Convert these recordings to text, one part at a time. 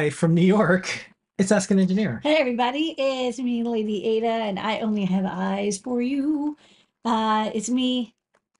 I from New York. It's Ask an Engineer. Hey everybody, it's me, Lady Ada, and I only have eyes for you. Uh, it's me,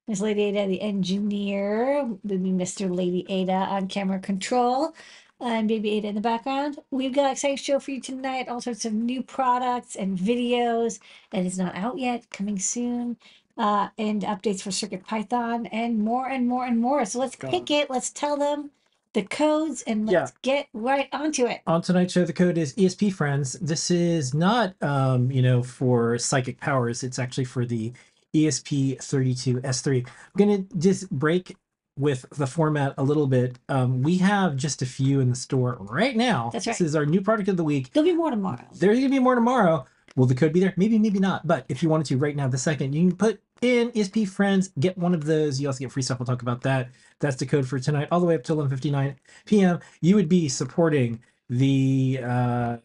Miss Lady Ada, the engineer, with me, Mr. Lady Ada on camera control, and Baby Ada in the background. We've got an exciting show for you tonight, all sorts of new products and videos that is not out yet, coming soon, uh, and updates for Circuit Python, and more and more and more. So let's pick it, let's tell them the codes, and let's get right onto it. On tonight's show, the code is ESP Friends. This is not, um, you know, for psychic powers. It's actually for the E ESP32S3. I'm gonna just break with the format a little bit. Um, we have just a few in the store right now. That's right. This is our new product of the week. There'll be more tomorrow. There's gonna be more tomorrow. Will the code be there? Maybe, maybe not. But if you wanted to right now, the second, you can put in ESP Friends, get one of those. You also get free stuff. We'll talk about that. That's the code for tonight, all the way up to 11:59 p.m. You would be supporting the uh,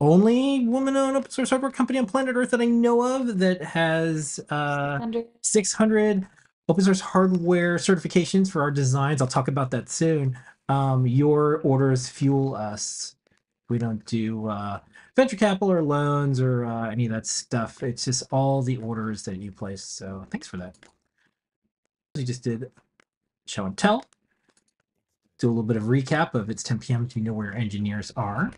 only woman-owned open source hardware company on planet Earth that I know of that has uh, Under 600 open source hardware certifications for our designs. I'll talk about that soon. Um, your orders fuel us. We don't do uh, venture capital or loans or uh, any of that stuff. It's just all the orders that you place. So thanks for that. We just did show and tell. Do a little bit of recap of it's 10 p.m. to know where engineers are.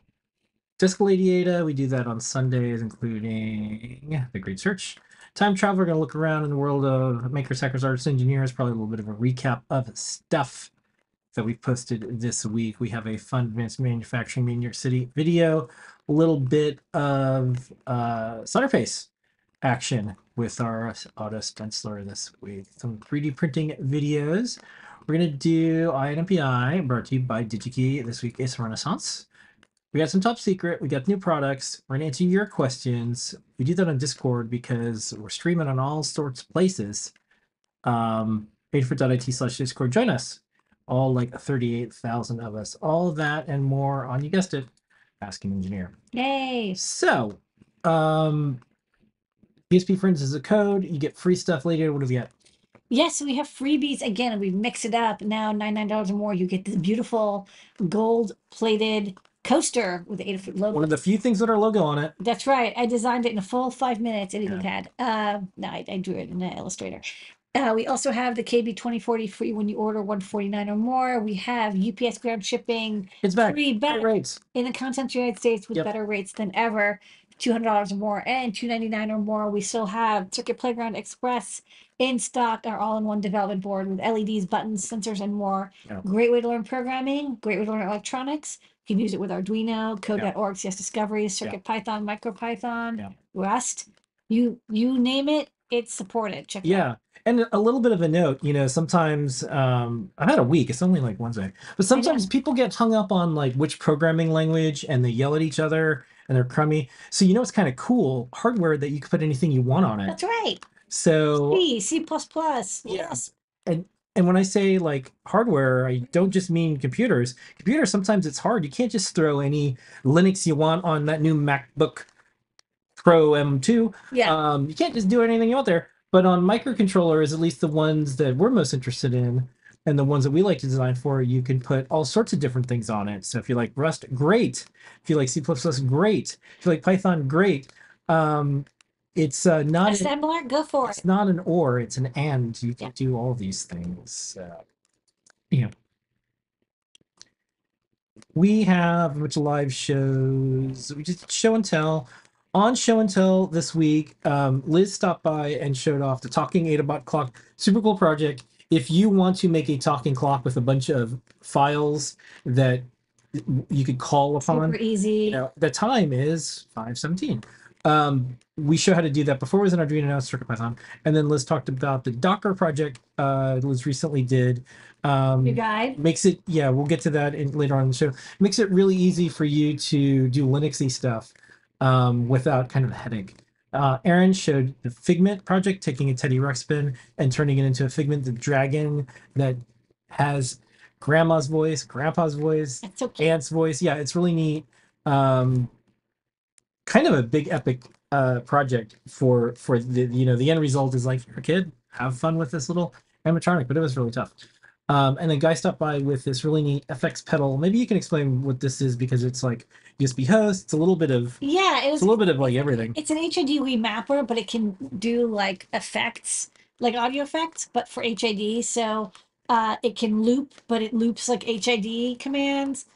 Desk of Lady Ada, we do that on Sundays, including the Great Search. Time travel, we're going to look around in the world of makers, hackers, artists, engineers, probably a little bit of a recap of stuff that we've posted this week. We have a fun advanced manufacturing in New York City video, a little bit of uh, Solderface action with our auto stenciler this week. Some 3D printing videos. We're going to do EYE ON NPI, brought to you by DigiKey. This week is Renesas. We got some top secret. We got new products. We're going to answer your questions. We do that on Discord because we're streaming on all sorts of places. Um, adafru.it slash Discord. Join us. All like 38,000 of us. All of that and more on, you guessed it, Ask an Engineer. Yay! So, um, ESP Friends is a code. You get free stuff later. What do we get? Yes, we have freebies again. We mix it up now. Ninety-nine dollars or more, you get this beautiful gold-plated coaster with the Adafruit logo. One of the few things that are logo on it. That's right. I designed it in a full five minutes. It even Yeah. Uh, no, I, I drew it in Illustrator. Uh, we also have the KB twenty forty free when you order one forty nine or more. We have UPS ground shipping It's back. free Great rates. in the continental United States with Yep. better rates than ever. Two hundred dollars or more and two ninety nine or more. We still have Circuit Playground Express in stock. Our all in one development board with LEDs, buttons, sensors, and more. Yeah. Great way to learn programming. Great way to learn electronics. You can use it with Arduino, Code.org, CS Discovery, Circuit Python, MicroPython, Yeah. Rust. You you name it, it's supported. Check it out. Yeah. And a little bit of a note, you know, sometimes um, I've had a week, it's only like Wednesday, but sometimes people get hung up on like which programming language and they yell at each other and they're crummy. So, you know, it's kind of cool hardware that you can put anything you want on it. That's right. So, C, C plus plus. Yeah. Yes. and and when I say like hardware, I don't just mean computers. Computers sometimes it's hard. You can't just throw any Linux you want on that new MacBook Pro M2. Yeah. Um, you can't just do anything you want there. But on microcontrollers, at least the ones that we're most interested in, and the ones that we like to design for, you can put all sorts of different things on it. So if you like Rust, great. If you like C++, great. If you like Python, great. Um, it's uh, not. an- Assembler, go for it's it. not an or, it's an and. You can Yeah. do all these things. Uh, you know. We have a bunch of live shows. We just show and tell. On show and tell this week, um, Liz stopped by and showed off the talking Adabot clock. Super cool project. If you want to make a talking clock with a bunch of files that you could call upon, Super easy. you know, the time is 517 um we show how to do that before it was in arduino now it's circuitpython and then liz talked about the docker project uh liz recently did um Your guide. makes it yeah we'll get to that in, later on in the show makes it really easy for you to do linuxy stuff um without kind of a headache uh, Erin showed the Figment project, taking a Teddy Ruxpin and turning it into a Figment, the dragon that has grandma's voice, grandpa's voice, so cute. Ant's voice. Yeah, it's really neat. Um, kind of a big epic uh, project for for the you know the end result is like you're a kid, have fun with this little animatronic, but it was really tough. Um, and then Guy stopped by with this really neat FX pedal. Maybe you can explain what this is because it's like USB host. It's a little bit of Yeah, it it's a little bit of like everything. It's an HID remapper, but it can do like effects, like audio effects, but for HID. So uh, it can loop, but it loops like HID commands.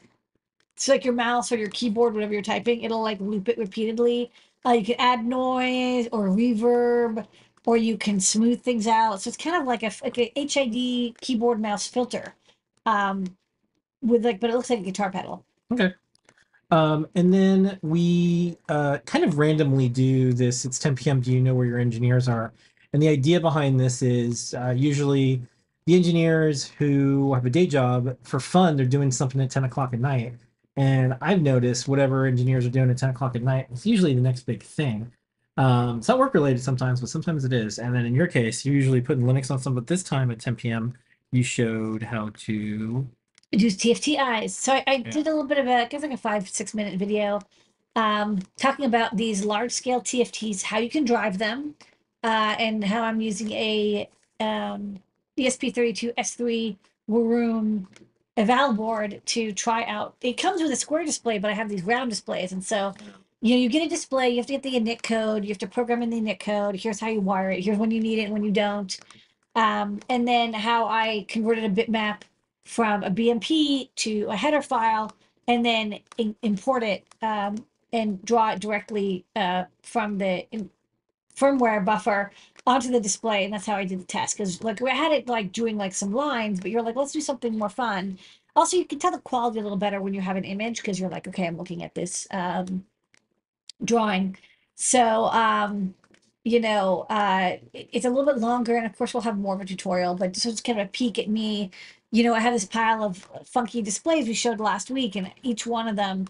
So like your mouse or your keyboard, whatever you're typing, it'll like loop it repeatedly. Uh, you can add noise or reverb, or you can smooth things out. So it's kind of like a like a HID keyboard mouse filter, um, with like, but it looks like a guitar pedal. Okay. Um, and then we uh, kind of randomly do this. It's 10 p.m. Do you know where your engineers are? And the idea behind this is uh, usually the engineers who have a day job for fun, they're doing something at 10 o'clock at night. And I've noticed whatever engineers are doing at 10 o'clock at night, it's usually the next big thing. Um, it's not work related sometimes, but sometimes it is. And then in your case, you're usually putting Linux on some, but this time at 10 p.m., you showed how to. use TFT eyes. So I, I did a little bit of a, I guess like a five, six minute video um, talking about these large scale TFTs, how you can drive them, uh, and how I'm using a um, ESP32 S3 Waroon eval board to try out. It comes with a square display, but I have these round displays. And so, you know, you get a display, you have to get the init code, you have to program in the init code. Here's how you wire it. Here's when you need it and when you don't. Um, and then how I converted a bitmap from a BMP to a header file and then in, import it um, and draw it directly uh, from the in, firmware buffer onto the display. And that's how I did the test. Because like we had it like doing like some lines, but you're like, let's do something more fun. Also, you can tell the quality a little better when you have an image because you're like, okay, I'm looking at this um, drawing. So, um, you know, uh, it- it's a little bit longer, and of course, we'll have more of a tutorial. But just, kind of a peek at me. You know, I have this pile of funky displays we showed last week, and each one of them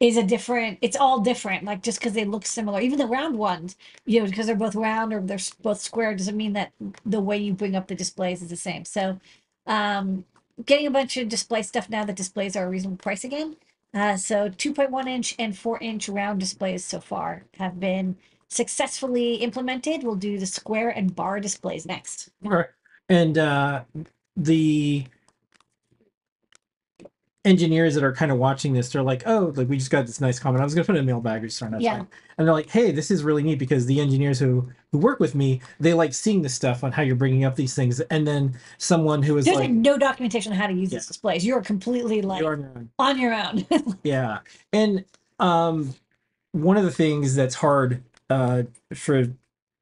is a different. It's all different, like just because they look similar. Even the round ones, you know, because they're both round or they're both square, doesn't mean that the way you bring up the displays is the same. So, um, getting a bunch of display stuff now that displays are a reasonable price again. Uh, so 2.1 inch and 4 inch round displays so far have been successfully implemented. We'll do the square and bar displays next. And uh, the engineers that are kind of watching this, they're like, "Oh, like we just got this nice comment. I was gonna put it in mailbag or something." Yeah. And they're like, "Hey, this is really neat because the engineers who who work with me, they like seeing this stuff on how you're bringing up these things." And then someone who is There's like, like no documentation on how to use Yeah. these displays. You're completely like "You're on your own." on your own. Yeah. And um one of the things that's hard uh for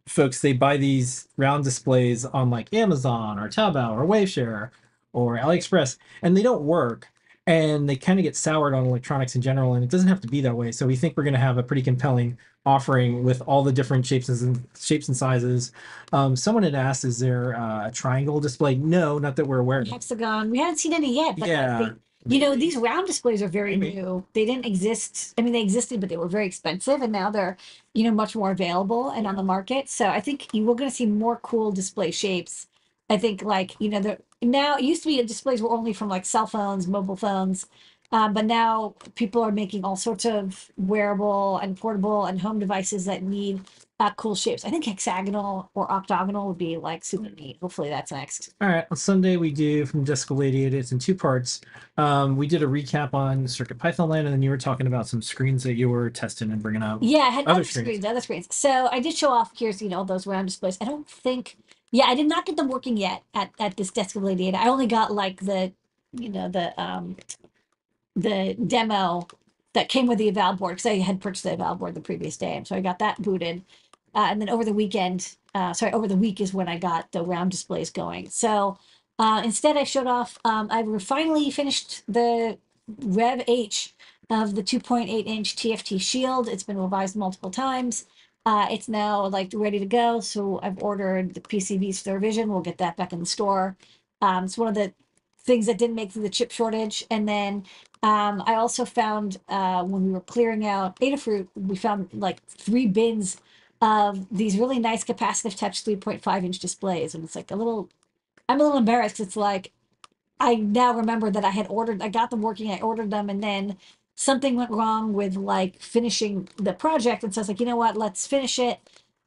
folks they buy these round displays on like Amazon or Taobao or Waveshare or AliExpress and they don't work and they kind of get soured on electronics in general and it doesn't have to be that way. So we think we're going to have a pretty compelling offering with all the different shapes and shapes and sizes. Um someone had asked is there uh, a triangle display? No, not that we're aware of. Hexagon. We haven't seen any yet, but Yeah. they, you know, these round displays are very Maybe. new. They didn't exist. I mean, they existed, but they were very expensive, and now they're, you know, much more available and on the market. So I think you we're going to see more cool display shapes. I think, like you know, the now it used to be displays were only from like cell phones, mobile phones, um, but now people are making all sorts of wearable and portable and home devices that need uh, cool shapes. I think hexagonal or octagonal would be like super neat. Hopefully, that's next. All right. On Sunday, we do from Lady. It's in two parts. Um, we did a recap on Circuit Python Land, and then you were talking about some screens that you were testing and bringing up. Yeah, I had Other other, screens. screens. other screens. So I did show off here's you know those round displays. I don't think yeah, I did not get them working yet at, at this desk of Lady. I only got like the you know the um the demo that came with the eval board because I had purchased the eval board the previous day, and so I got that booted. Uh, and then over the weekend, uh, sorry, over the week is when I got the round displays going. So uh, instead, I showed off. Um, I finally finished the Rev H of the 2.8 inch TFT Shield. It's been revised multiple times. Uh, it's now like ready to go. So I've ordered the PCBs for their revision. We'll get that back in the store. Um, it's one of the things that didn't make through the chip shortage. And then um, I also found uh, when we were clearing out Adafruit, we found like three bins of these really nice capacitive touch 3.5 inch displays. And it's like a little, I'm a little embarrassed. it's like, I now remember that I had ordered, I got them working, I ordered them, and then something went wrong with like finishing the project. And so I was like, you know what, let's finish it.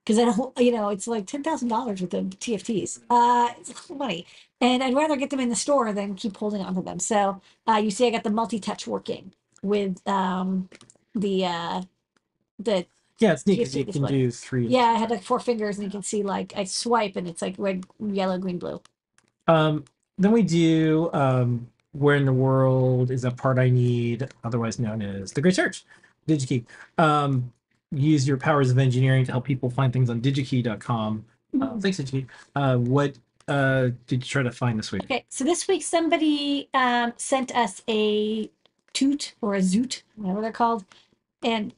because I don't, you know it's like ten thousand dollars with the TFTs. Uh, it's a lot of money, and I'd rather get them in the store than keep holding on to them. So uh, you see, I got the multi-touch working with um the uh the Yeah, it's neat because you can do three. yeah I had like four fingers and you can see like I swipe and it's like red, yellow, green, blue. Um, then we do um, where in the world is a part I need, otherwise known as the Great Search, DigiKey. Um, use your powers of engineering to help people find things on digikey.com. Uh, thanks, DigiKey. Uh, what uh, did you try to find this week? Okay, so this week somebody um, sent us a toot or a zoot, whatever they're called, and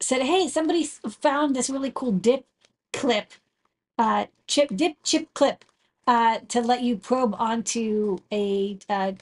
said, "Hey, somebody found this really cool dip clip, uh, chip dip chip clip, uh, to let you probe onto a, uh,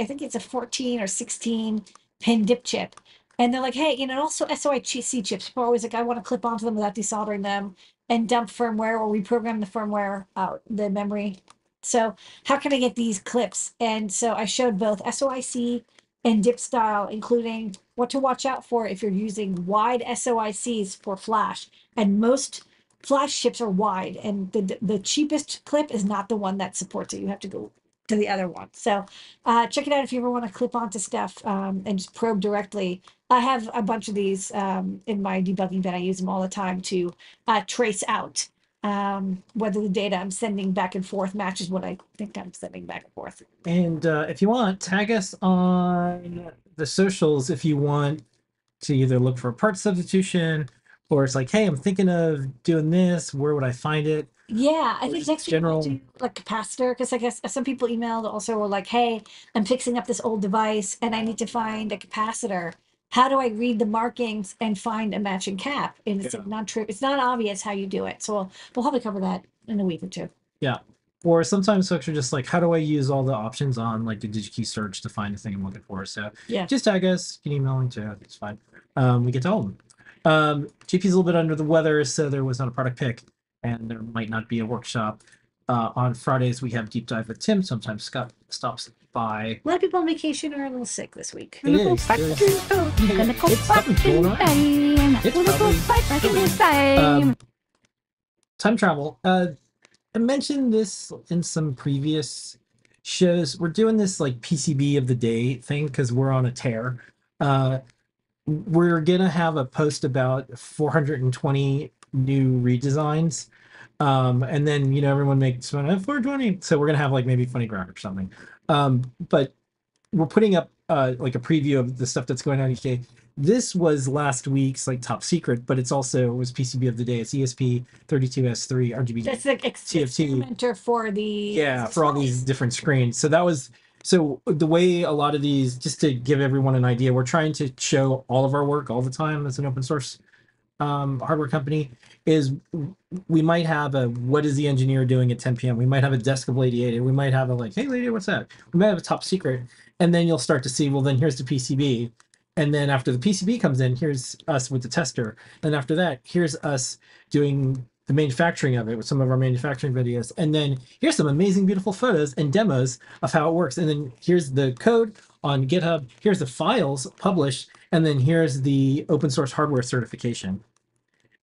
I think it's a 14 or 16 pin dip chip." And they're like, "Hey, you know, also SOIC chips. People are always like, I want to clip onto them without desoldering them." And dump firmware or reprogram the firmware out the memory so how can I get these clips? And so I showed both SOIC and dip style, including what to watch out for if you're using wide SOICs for flash. And most flash chips are wide, and the the cheapest clip is not the one that supports it. You have to go to the other one. So uh, check it out if you ever want to clip onto stuff um, and just probe directly. I have a bunch of these um, in my debugging bin. I use them all the time to uh, trace out um, whether the data I'm sending back and forth matches what I think I'm sending back and forth. And uh, if you want, tag us on the socials if you want to either look for a part substitution or it's like, hey, I'm thinking of doing this. Where would I find it? Yeah, I Or think next week general- do like capacitor because I guess some people emailed also were like, "Hey, I'm fixing up this old device and I need to find a capacitor. How do I read the markings and find a matching cap?" And it's Yeah. like not true. It's not obvious how you do it. So we'll, we'll probably cover that in a week or two. Yeah. Or sometimes folks are just like, how do I use all the options on like the DigiKey search to find the thing I'm looking for? So Yeah. just tag us, you can email me too. It's fine. Um, we get to all of them. Um, JP's a little bit under the weather, so there was not a product pick, and there might not be a workshop. Uh, on Fridays we have deep dive with Tim. Sometimes Scott stops by. A lot of people on vacation are a little sick this week. It is. back There's- to Yeah, gonna go it's back going on. time. It's probably- back in time. Um, time travel. Uh, I mentioned this in some previous shows. We're doing this like PCB of the day thing because we're on a tear. Uh, we're gonna have a post about 420 new redesigns. Um, and then you know everyone makes fun of 420, so we're gonna have like maybe funny ground or something. Um, but we're putting up uh, like a preview of the stuff that's going on each day. This was last week's like top secret, but it's also it was PCB of the day. It's ESP 32S3 RGB. That's the ex- TFT. experimenter for the yeah, for all these different screens. So that was so the way a lot of these, just to give everyone an idea, we're trying to show all of our work all the time as an open source um, hardware company. Is we might have a what is the engineer doing at 10 p.m. We might have a desk of Lady Ada. We might have a like, hey Lady, what's that? We might have a top secret, and then you'll start to see. Well, then here's the PCB, and then after the PCB comes in, here's us with the tester, and after that, here's us doing the manufacturing of it with some of our manufacturing videos, and then here's some amazing, beautiful photos and demos of how it works, and then here's the code on GitHub. Here's the files published, and then here's the open source hardware certification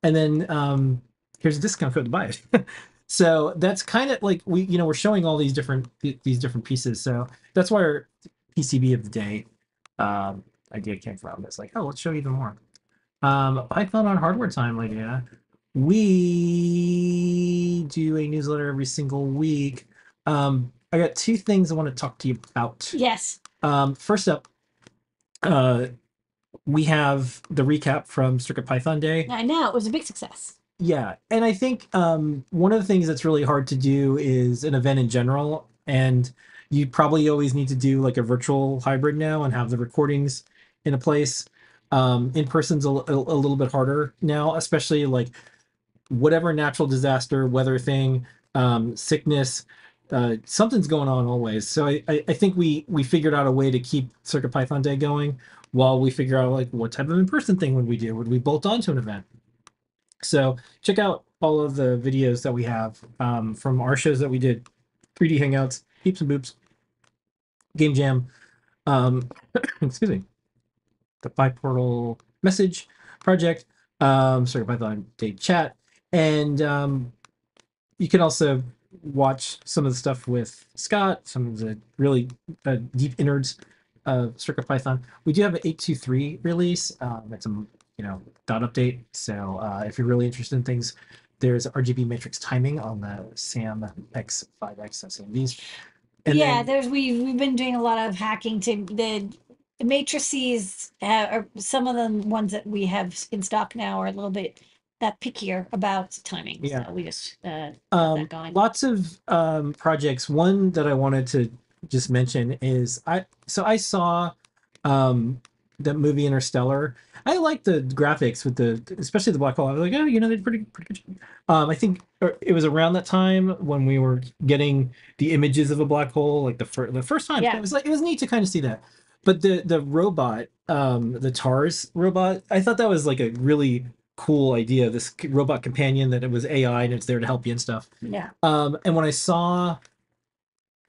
and then um, here's a discount code to buy it. so that's kind of like we, you know, we're showing all these different these different pieces. So that's why our PCB of the day um, idea came from. It's like, oh, let's show you even more. Um, Python on hardware time, Lydia. We do a newsletter every single week. Um, I got two things I want to talk to you about. Yes. Um, first up, uh, we have the recap from Circuit Python Day. I know it was a big success. Yeah, and I think um, one of the things that's really hard to do is an event in general, and you probably always need to do like a virtual hybrid now and have the recordings in a place. Um, in person's a, a, a little bit harder now, especially like whatever natural disaster, weather thing, um, sickness, uh, something's going on always. So I, I, I think we we figured out a way to keep Circuit Python Day going while we figure out like what type of in person thing would we do? Would we bolt onto an event? So check out all of the videos that we have um, from our shows that we did, 3D Hangouts, Peeps and Boops, Game Jam, um, excuse me, the PyPortal message project, um, sorry, Python Day chat, and um, you can also watch some of the stuff with Scott, some of the really uh, deep innards of CircuitPython. We do have an 823 release. Um, it's a you know dot update. So uh, if you're really interested in things, there's RGB matrix timing on the SAM X5X SMVs. And yeah, then- there's we we've been doing a lot of hacking to the the matrices uh, are some of the ones that we have in stock now are a little bit uh, pickier about timing. Yeah. So we just uh um, going. lots of um, projects. One that I wanted to just mention is I. So I saw um, that movie Interstellar. I like the graphics with the, especially the black hole. I was like, oh, you know, they're pretty pretty good. Um, I think uh, it was around that time when we were getting the images of a black hole, like the first the first time. Yeah. It was like it was neat to kind of see that. But the the robot, um, the TARS robot, I thought that was like a really cool idea. This c- robot companion that it was AI and it's there to help you and stuff. yeah. Um, and when I saw,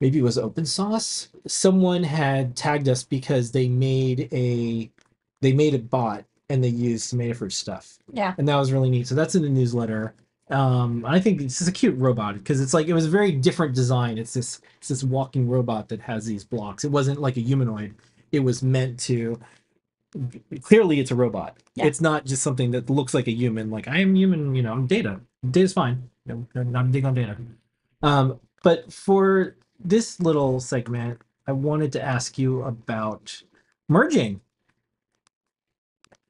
maybe it was open source, someone had tagged us because they made a, they made a bot and they used Adafruit stuff, Yeah. and that was really neat. So that's in the newsletter. Um, and I think this is a cute robot because it's like it was a very different design. It's this it's this walking robot that has these blocks. It wasn't like a humanoid. It was meant to. Clearly, it's a robot. Yeah. It's not just something that looks like a human. Like I am human. You know, I'm data. Data's fine. No, no, not big on data. Um, but for this little segment, I wanted to ask you about merging.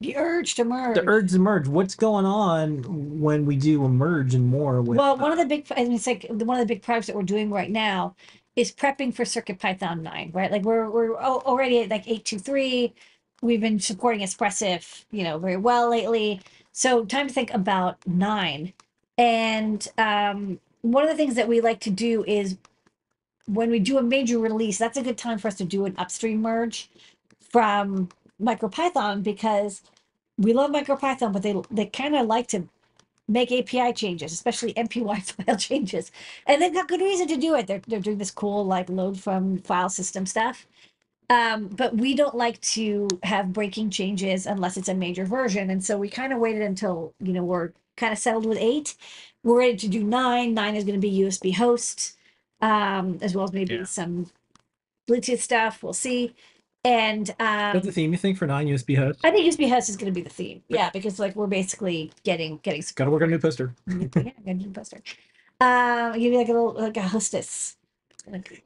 The urge to merge. The urge to merge. What's going on when we do a merge and more with? well, one of the big, I mean, it's like one of the big projects that we're doing right now is prepping for Circuit Python 9, right? Like we're, we're already at like 823. We've been supporting Espressif, you know, very well lately. So time to think about nine. And um, one of the things that we like to do is when we do a major release, that's a good time for us to do an upstream merge from MicroPython because we love MicroPython, but they they kind of like to make API changes, especially MPY file changes. And they've got good reason to do it. They're, they're doing this cool like load from file system stuff. Um, but we don't like to have breaking changes unless it's a major version. And so we kind of waited until, you know, we're kind of settled with eight. We're ready to do nine. Nine is going to be USB host, um, as well as maybe Yeah. some Bluetooth stuff. We'll see. And Is that um, the theme you think for nine USB hosts? I think USB host is going to be the theme. Yeah, because like we're basically getting getting Got to work on a new poster. yeah, a new poster. Um, give me like a little like a hostess.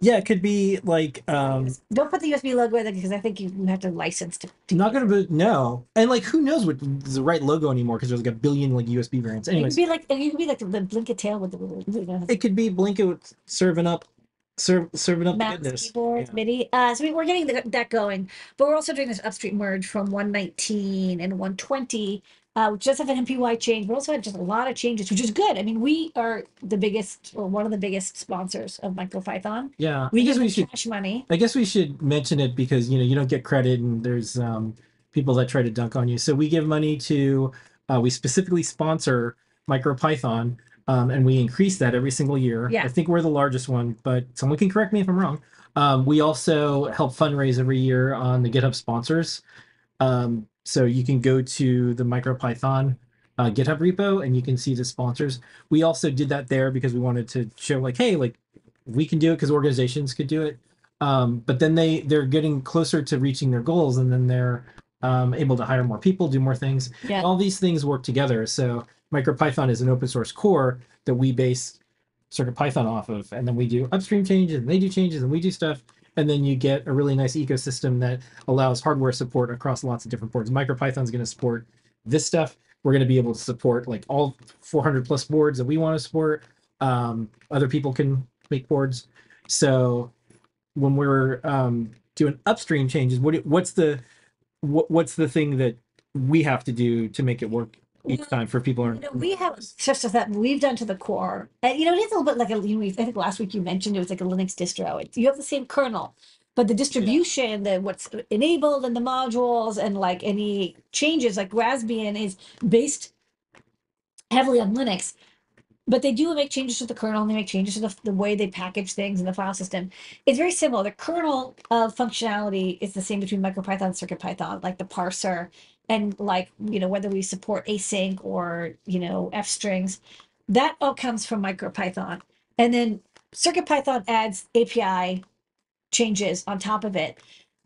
Yeah, it could be like um don't put the USB logo in it because I think you have to license to. to not use gonna be no, and like who knows what is the right logo anymore because there's like a billion like USB variants. it. Anyways, could be like you could be like the, the Blinka tail with the you know, it could be Blinka serving up, serve, serving up the mouse, goodness. keyboards, Yeah. MIDI. Uh, so we, we're getting the, that going, but we're also doing this upstream merge from 119 and 120, uh, does have an MPY change, but also had just a lot of changes, which is good. I mean, we are the biggest or one of the biggest sponsors of MicroPython. Yeah, We I guess we should. cash money. I guess we should mention it because you know you don't get credit and there's um people that try to dunk on you. So we give money to. Uh, we specifically sponsor MicroPython. Um, and we increase that every single year. Yeah. I think we're the largest one, but someone can correct me if I'm wrong. Um, we also help fundraise every year on the GitHub sponsors. Um, so you can go to the MicroPython uh, GitHub repo and you can see the sponsors. We also did that there because we wanted to show like, hey, like we can do it because organizations could do it. Um, but then they they're getting closer to reaching their goals, and then they're um, able to hire more people, do more things. Yeah. All these things work together. So MicroPython is an open source core that we base CircuitPython off of, and then we do upstream changes, and they do changes, and we do stuff, and then you get a really nice ecosystem that allows hardware support across lots of different boards. MicroPython is going to support this stuff. We're going to be able to support like all 400 plus boards that we want to support. Um, other people can make boards. So when we're um, doing upstream changes, what what's the what, what's the thing that we have to do to make it work each time for people? Who You know, aren't- we have just stuff that we've done to the core. And you know, it's a little bit like a you know, I think last week you mentioned it was like a Linux distro. It, you have the same kernel, but the distribution, the what's enabled and the modules and like any changes like Raspbian is based heavily on Linux. But they do make changes to the kernel and they make changes to the, the way they package things in the file system. It's very similar. The kernel of functionality is the same between MicroPython and CircuitPython, like the parser and like you know whether we support async or you know f strings that all comes from MicroPython. And then CircuitPython adds API changes on top of it.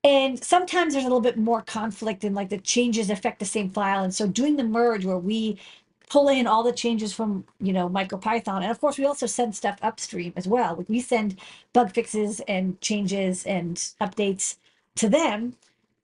And sometimes there's a little bit more conflict and like the changes affect the same file. And so doing the merge where we pull in all the changes from, you know, MicroPython. And of course, we also send stuff upstream as well. We send bug fixes and changes and updates to them.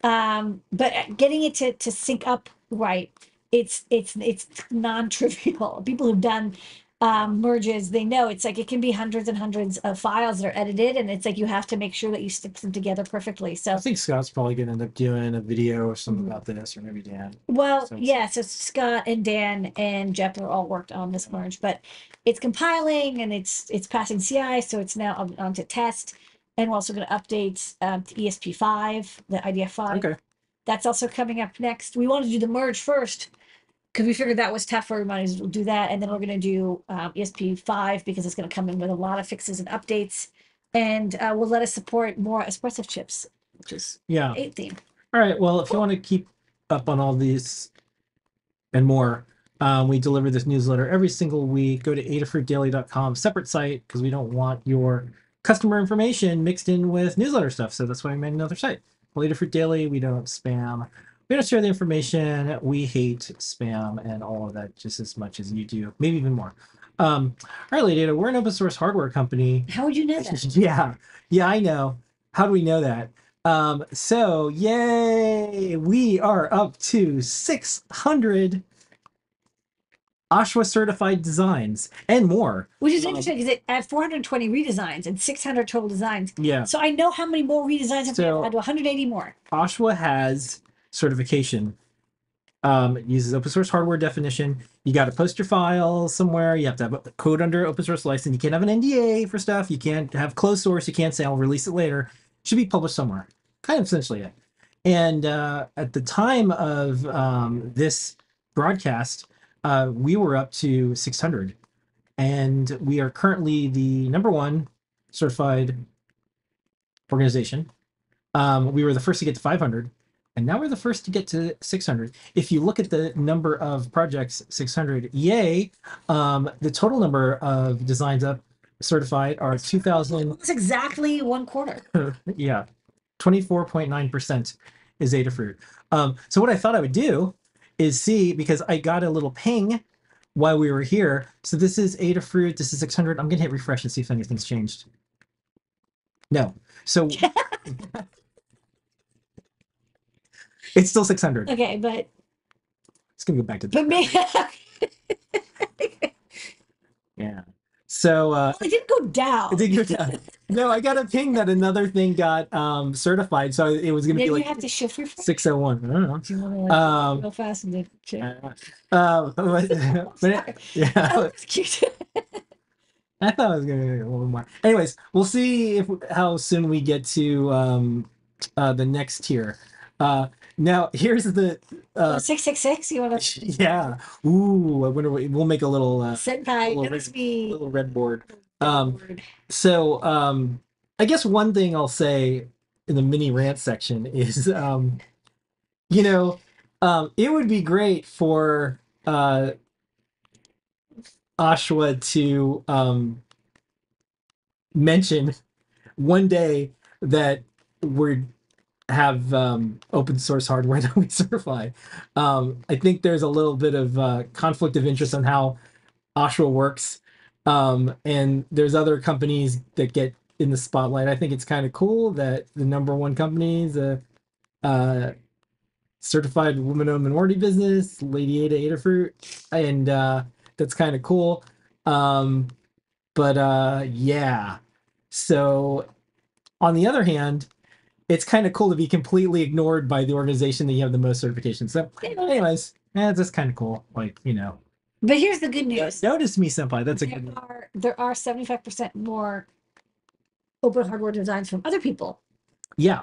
Um, but getting it to, to sync up right, it's it's it's non-trivial. People who've done um, merges, they know it's like it can be hundreds and hundreds of files that are edited, and it's like you have to make sure that you stick them together perfectly. So I think Scott's probably going to end up doing a video or something Mhm. about this, or maybe Dan. Well, So yeah, so Scott and Dan and Jepler all worked on this merge, but it's compiling and it's it's passing CI, so it's now on, on to test. And we're also going to update um, to ESP5, the IDF5. Okay. That's also coming up next. We wanted to do the merge first because we figured that was tougher. We might as well do that, and then we're going to do um, ESP5 because it's going to come in with a lot of fixes and updates, and uh, will let us support more Espressif chips, which is Yeah. eight theme. All right. Well, if you want to keep up on all these and more, um, we deliver this newsletter every single week. Go to adafruitdaily.com, separate site, because we don't want your customer information mixed in with newsletter stuff. So that's why we made another site. Well, Adafruit Daily, we don't spam. We don't share the information. We hate spam and all of that just as much as you do, maybe even more. Um, all right, Lady we're an open source hardware company. How would you know that? Yeah, yeah, I know. How do we know that? Um, so yay, we are up to 600 Oshwa certified designs and more. Which is Um, interesting because it had 420 redesigns and 600 total designs. Yeah, So I know how many more redesigns have So- so, to 180 more. Oshwa has certification. Um, it uses open source hardware definition. You got to post your file somewhere. You have to have a code under open source license. You can't have an NDA for stuff. You can't have closed source. You can't say I'll release it later. It should be published somewhere. Kind of essentially it. And uh, at the time of um, this broadcast, uh, we were up to 600, and we are currently the number one certified organization. Um, we were the first to get to 500, and now we're the first to get to 600. If you look at the number of projects, 600, yay! Um, the total number of designs up certified are 2,000. That's exactly one quarter. yeah, 24.9% is Adafruit. Um, so what I thought I would do is see because I got a little ping while we were here. So this is Adafruit. This is 600. I'm gonna hit refresh and see if anything's changed. No. So it's still 600. Okay, but It's gonna go back to but me, yeah. So uh, it didn't go down. it didn't go down. No, I got a ping that another thing got um certified, so it was gonna Maybe be you like have to shift refresh. 601. I don't know. Do you want to like Um, fast and then? Uh, but, but it- yeah, that that's cute. I thought I was gonna get a little more. Anyways, we'll see if how soon we get to um uh the next tier. Uh now here's the uh Six six six. You want to yeah. Ooh, I wonder what we'll make a little uh senpai? little red- me. little red board. Um so um I guess one thing I'll say in the mini rant section is um you know um it would be great for uh Oshwa to um mention one day that we're have um, open source hardware that we certify. Um, I think there's a little bit of uh, conflict of interest on how Oshwa works, um, and there's other companies that get in the spotlight. I think it's kind of cool that the number one company is a uh, certified woman-owned minority business, Lady Ada Adafruit, and uh, that's kind of cool. Um, but uh, yeah, so on the other hand, it's kind of cool to be completely ignored by the organization that you have the most certifications. So, anyways, yeah, that's kind of cool. Like, you know, But here's the good news. notice me, senpai. That's a there good. are there are 75% more open hardware designs from other people. Yeah,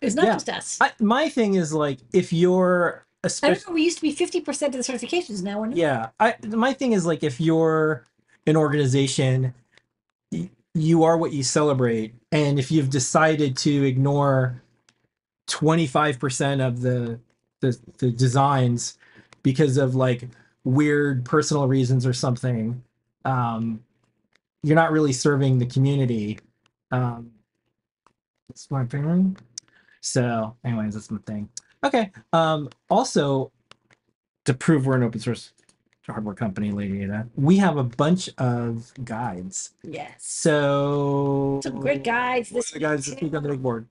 It's not Yeah. just us. I, my thing is like if you're I especially don't know. We used to be 50% of the certifications. Now we're not. yeah i my thing is like if you're an organization you are what you celebrate and if you've decided to ignore 25% of the the the designs because of like weird personal reasons or something, um, you're not really serving the community. Um, that's my opinion. So, anyways, that's my thing. Okay. Um, also, to prove we're an open source hardware company, Lady Ada, we have a bunch of guides. Yes. So Some great guides this the guides this week on the big board?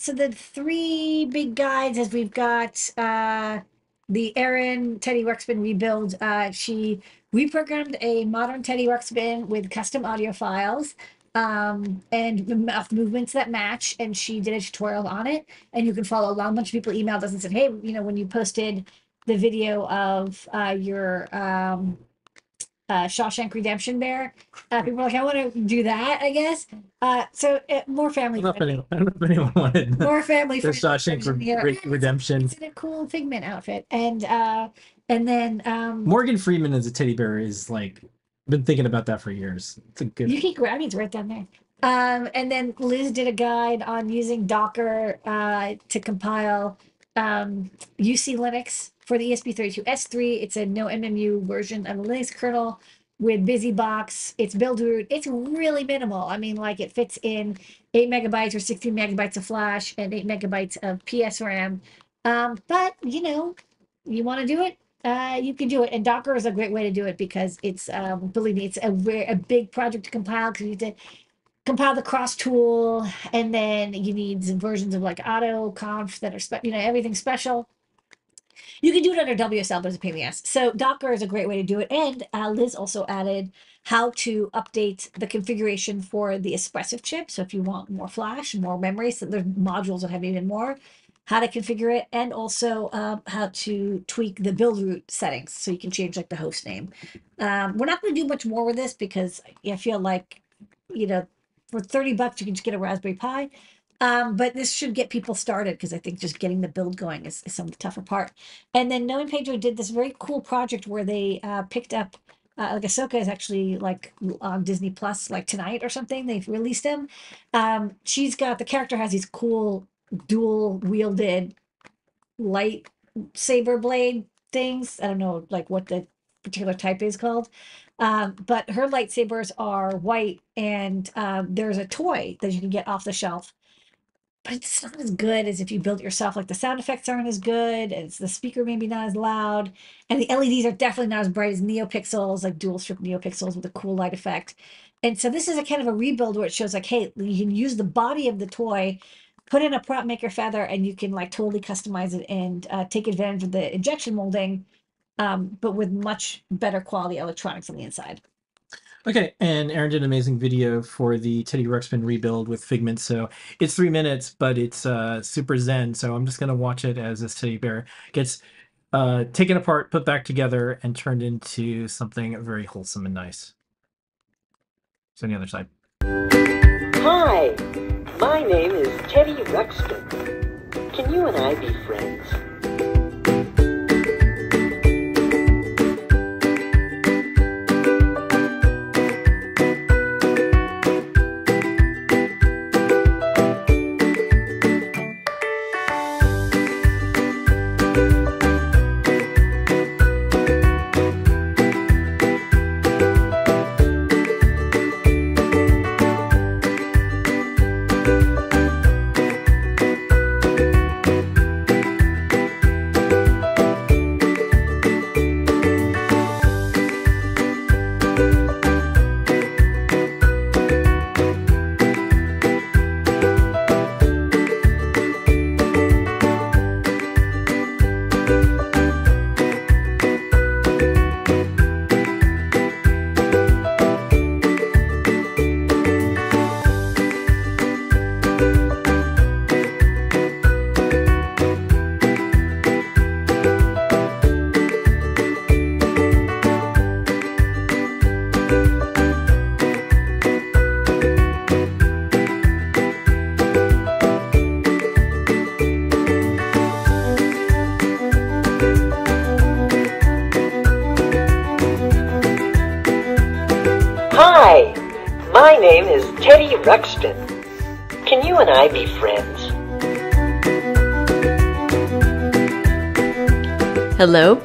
So the three big guides as we've got uh the Erin Teddy Ruxpin rebuild. Uh she reprogrammed a modern Teddy Ruxpin with custom audio files um and the mouth movements that match and she did a tutorial on it and you can follow along. A bunch of people emailed us and said, Hey, you know, when you posted the video of uh your um uh Shawshank Redemption bear. uh people are like, I want to do that, I guess. Uh so uh, more I family don't friendly. anyone, I don't know if anyone wanted more family the Shawshank. Re- And it's- Redemption. It's in a cool figment outfit, and uh, and then um, Morgan Freeman as a teddy bear is like been thinking about that for years. It's a good. you can grab it. It's right down there. Um, and then Liz did a guide on using Docker uh, to compile um, uClinux for the E ESP32S3. It's a no MMU version of the Linux kernel with BusyBox. It's build root. It's really minimal. I mean, like it fits in eight megabytes or 16 megabytes of flash and eight megabytes of PSRAM. Um, but you know, you want to do it, uh, you can do it. And Docker is a great way to do it because it's, um, believe me, it's a a big project to compile because you need to compile the cross tool and then you need versions of like auto conf that are, you know, everything special. You can do it under WSL, but it's a pain in the ass. So Docker is a great way to do it. And uh, Liz also added how to update the configuration for the Espressif chip. So if you want more flash, and more memory, so there's modules that have even more, how to configure it, and also um, how to tweak the build root settings. So you can change like the host name. Um, we're not going to do much more with this because I feel like, you know, for 30 bucks, you can just get a Raspberry Pi. Um, but this should get people started because I think just getting the build going is, is some of the tougher part. And then Noe and Pedro did this very cool project where they uh, picked up, uh, like Ahsoka is actually like on Disney Plus, like tonight or something. They've released them. Um, she's got the character has these cool dual wielded light saber blade things. I don't know like what the particular type is called. Um, but her lightsabers are white, and um, there's a toy that you can get off the shelf. But it's not as good as if you build it yourself. Like the sound effects aren't as good, as the speaker maybe not as loud, and the LEDs are definitely not as bright as NeoPixels, like dual strip NeoPixels with a cool light effect. And so this is a kind of a rebuild where it shows like, hey, you can use the body of the toy, put in a prop maker feather, and you can like totally customize it and uh, take advantage of the injection molding um, but with much better quality electronics on the inside. Okay, and Erin did an amazing video for the Teddy Ruxpin rebuild with Figment. So it's three minutes, but it's uh, super zen. So I'm just gonna watch it as this teddy bear gets uh, taken apart, put back together, and turned into something very wholesome and nice. So on the other side. Hi, my name is Teddy Ruxpin. Can you and I be friends?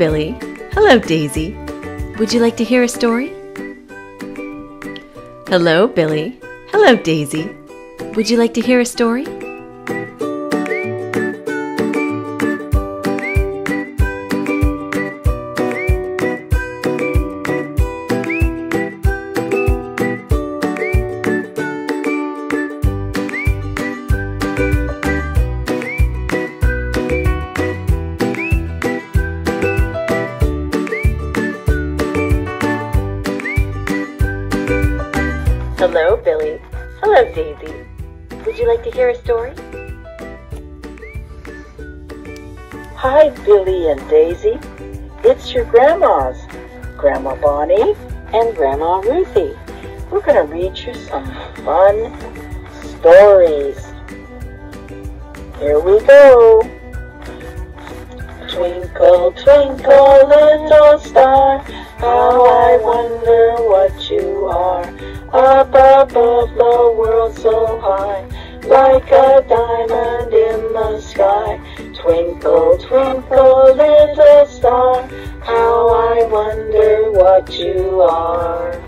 Billy. Hello, Daisy. Would you like to hear a story? Hello, Billy. Hello, Daisy. Would you like to hear a story? Stories. Here we go. Twinkle, twinkle, little star, how I wonder what you are. Up above the world so high, like a diamond in the sky. Twinkle, twinkle, little star, how I wonder what you are.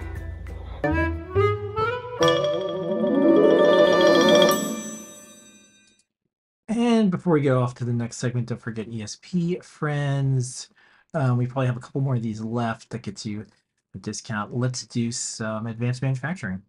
Before we go off to the next segment, don't forget ESP friends. Um, we probably have a couple more of these left that gets you a discount. Let's do some advanced manufacturing.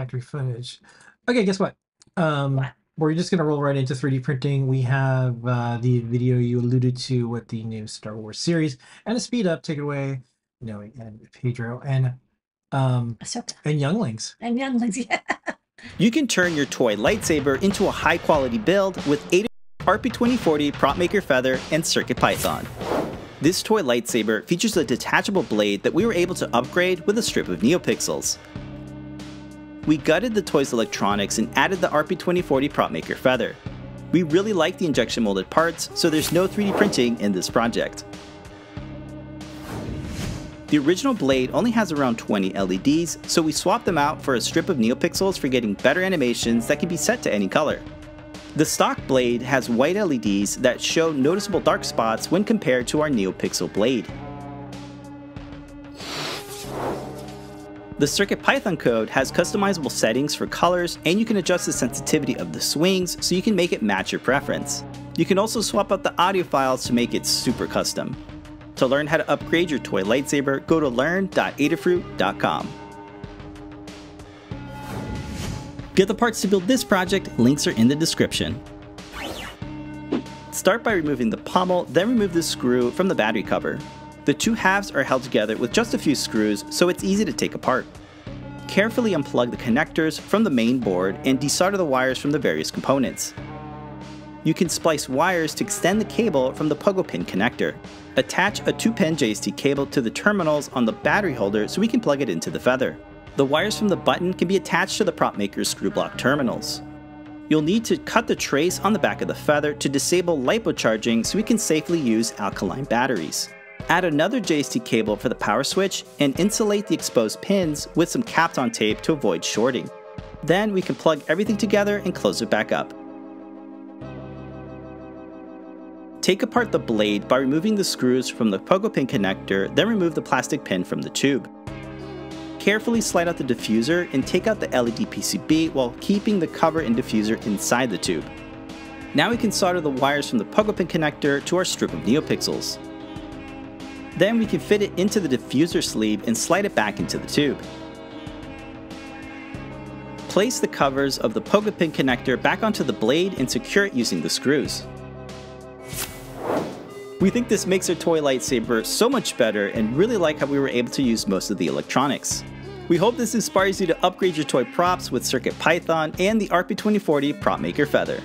Factory footage. Okay, guess what? Um, What? we're just gonna roll right into 3D printing. We have uh, the video you alluded to with the new Star Wars series and a speed up. Take it away, Noe and Pedro and um Ahsoka and Younglings. and younglings. Yeah. You can turn your toy lightsaber into a high quality build with Ada RP2040 Prop Maker Feather and CircuitPython. This toy lightsaber features a detachable blade that we were able to upgrade with a strip of NeoPixels. We gutted the toy's electronics and added the RP2040 Prop Maker Feather. We really like the injection molded parts, so there's no 3D printing in this project. The original blade only has around 20 LEDs, so we swapped them out for a strip of NeoPixels for getting better animations that can be set to any color. The stock blade has white LEDs that show noticeable dark spots when compared to our NeoPixel blade. The CircuitPython code has customizable settings for colors and you can adjust the sensitivity of the swings so you can make it match your preference. You can also swap out the audio files to make it super custom. To learn how to upgrade your toy lightsaber, go to learn.adafruit.com. get the parts to build this project, links are in the description. Start by removing the pommel, then remove the screw from the battery cover. The two halves are held together with just a few screws, so it's easy to take apart. Carefully unplug the connectors from the main board and desolder the wires from the various components. You can splice wires to extend the cable from the pogo pin connector. Attach a 2-pin JST cable to the terminals on the battery holder so we can plug it into the feather. The wires from the button can be attached to the prop maker's screw block terminals. You'll need to cut the trace on the back of the feather to disable LiPo charging so we can safely use alkaline batteries. Add another JST cable for the power switch and insulate the exposed pins with some Kapton tape to avoid shorting. Then we can plug everything together and close it back up. Take apart the blade by removing the screws from the pogo pin connector, then remove the plastic pin from the tube. Carefully slide out the diffuser and take out the LED PCB while keeping the cover and diffuser inside the tube. Now we can solder the wires from the pogo pin connector to our strip of NeoPixels. Then we can fit it into the diffuser sleeve and slide it back into the tube. Place the covers of the pogo pin connector back onto the blade and secure it using the screws. We think this makes our toy lightsaber so much better and really like how we were able to use most of the electronics. We hope this inspires you to upgrade your toy props with CircuitPython and the RP2040 Prop Maker Feather.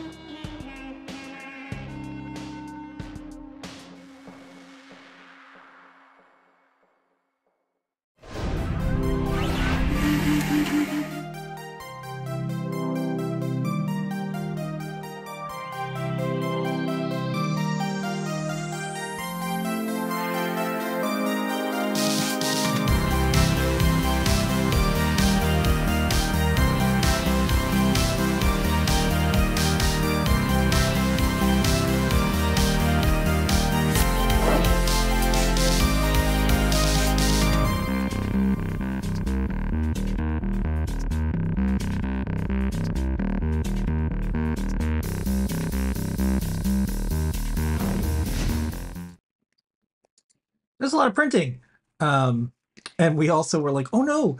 A lot of printing. Um, and we also were like, oh no,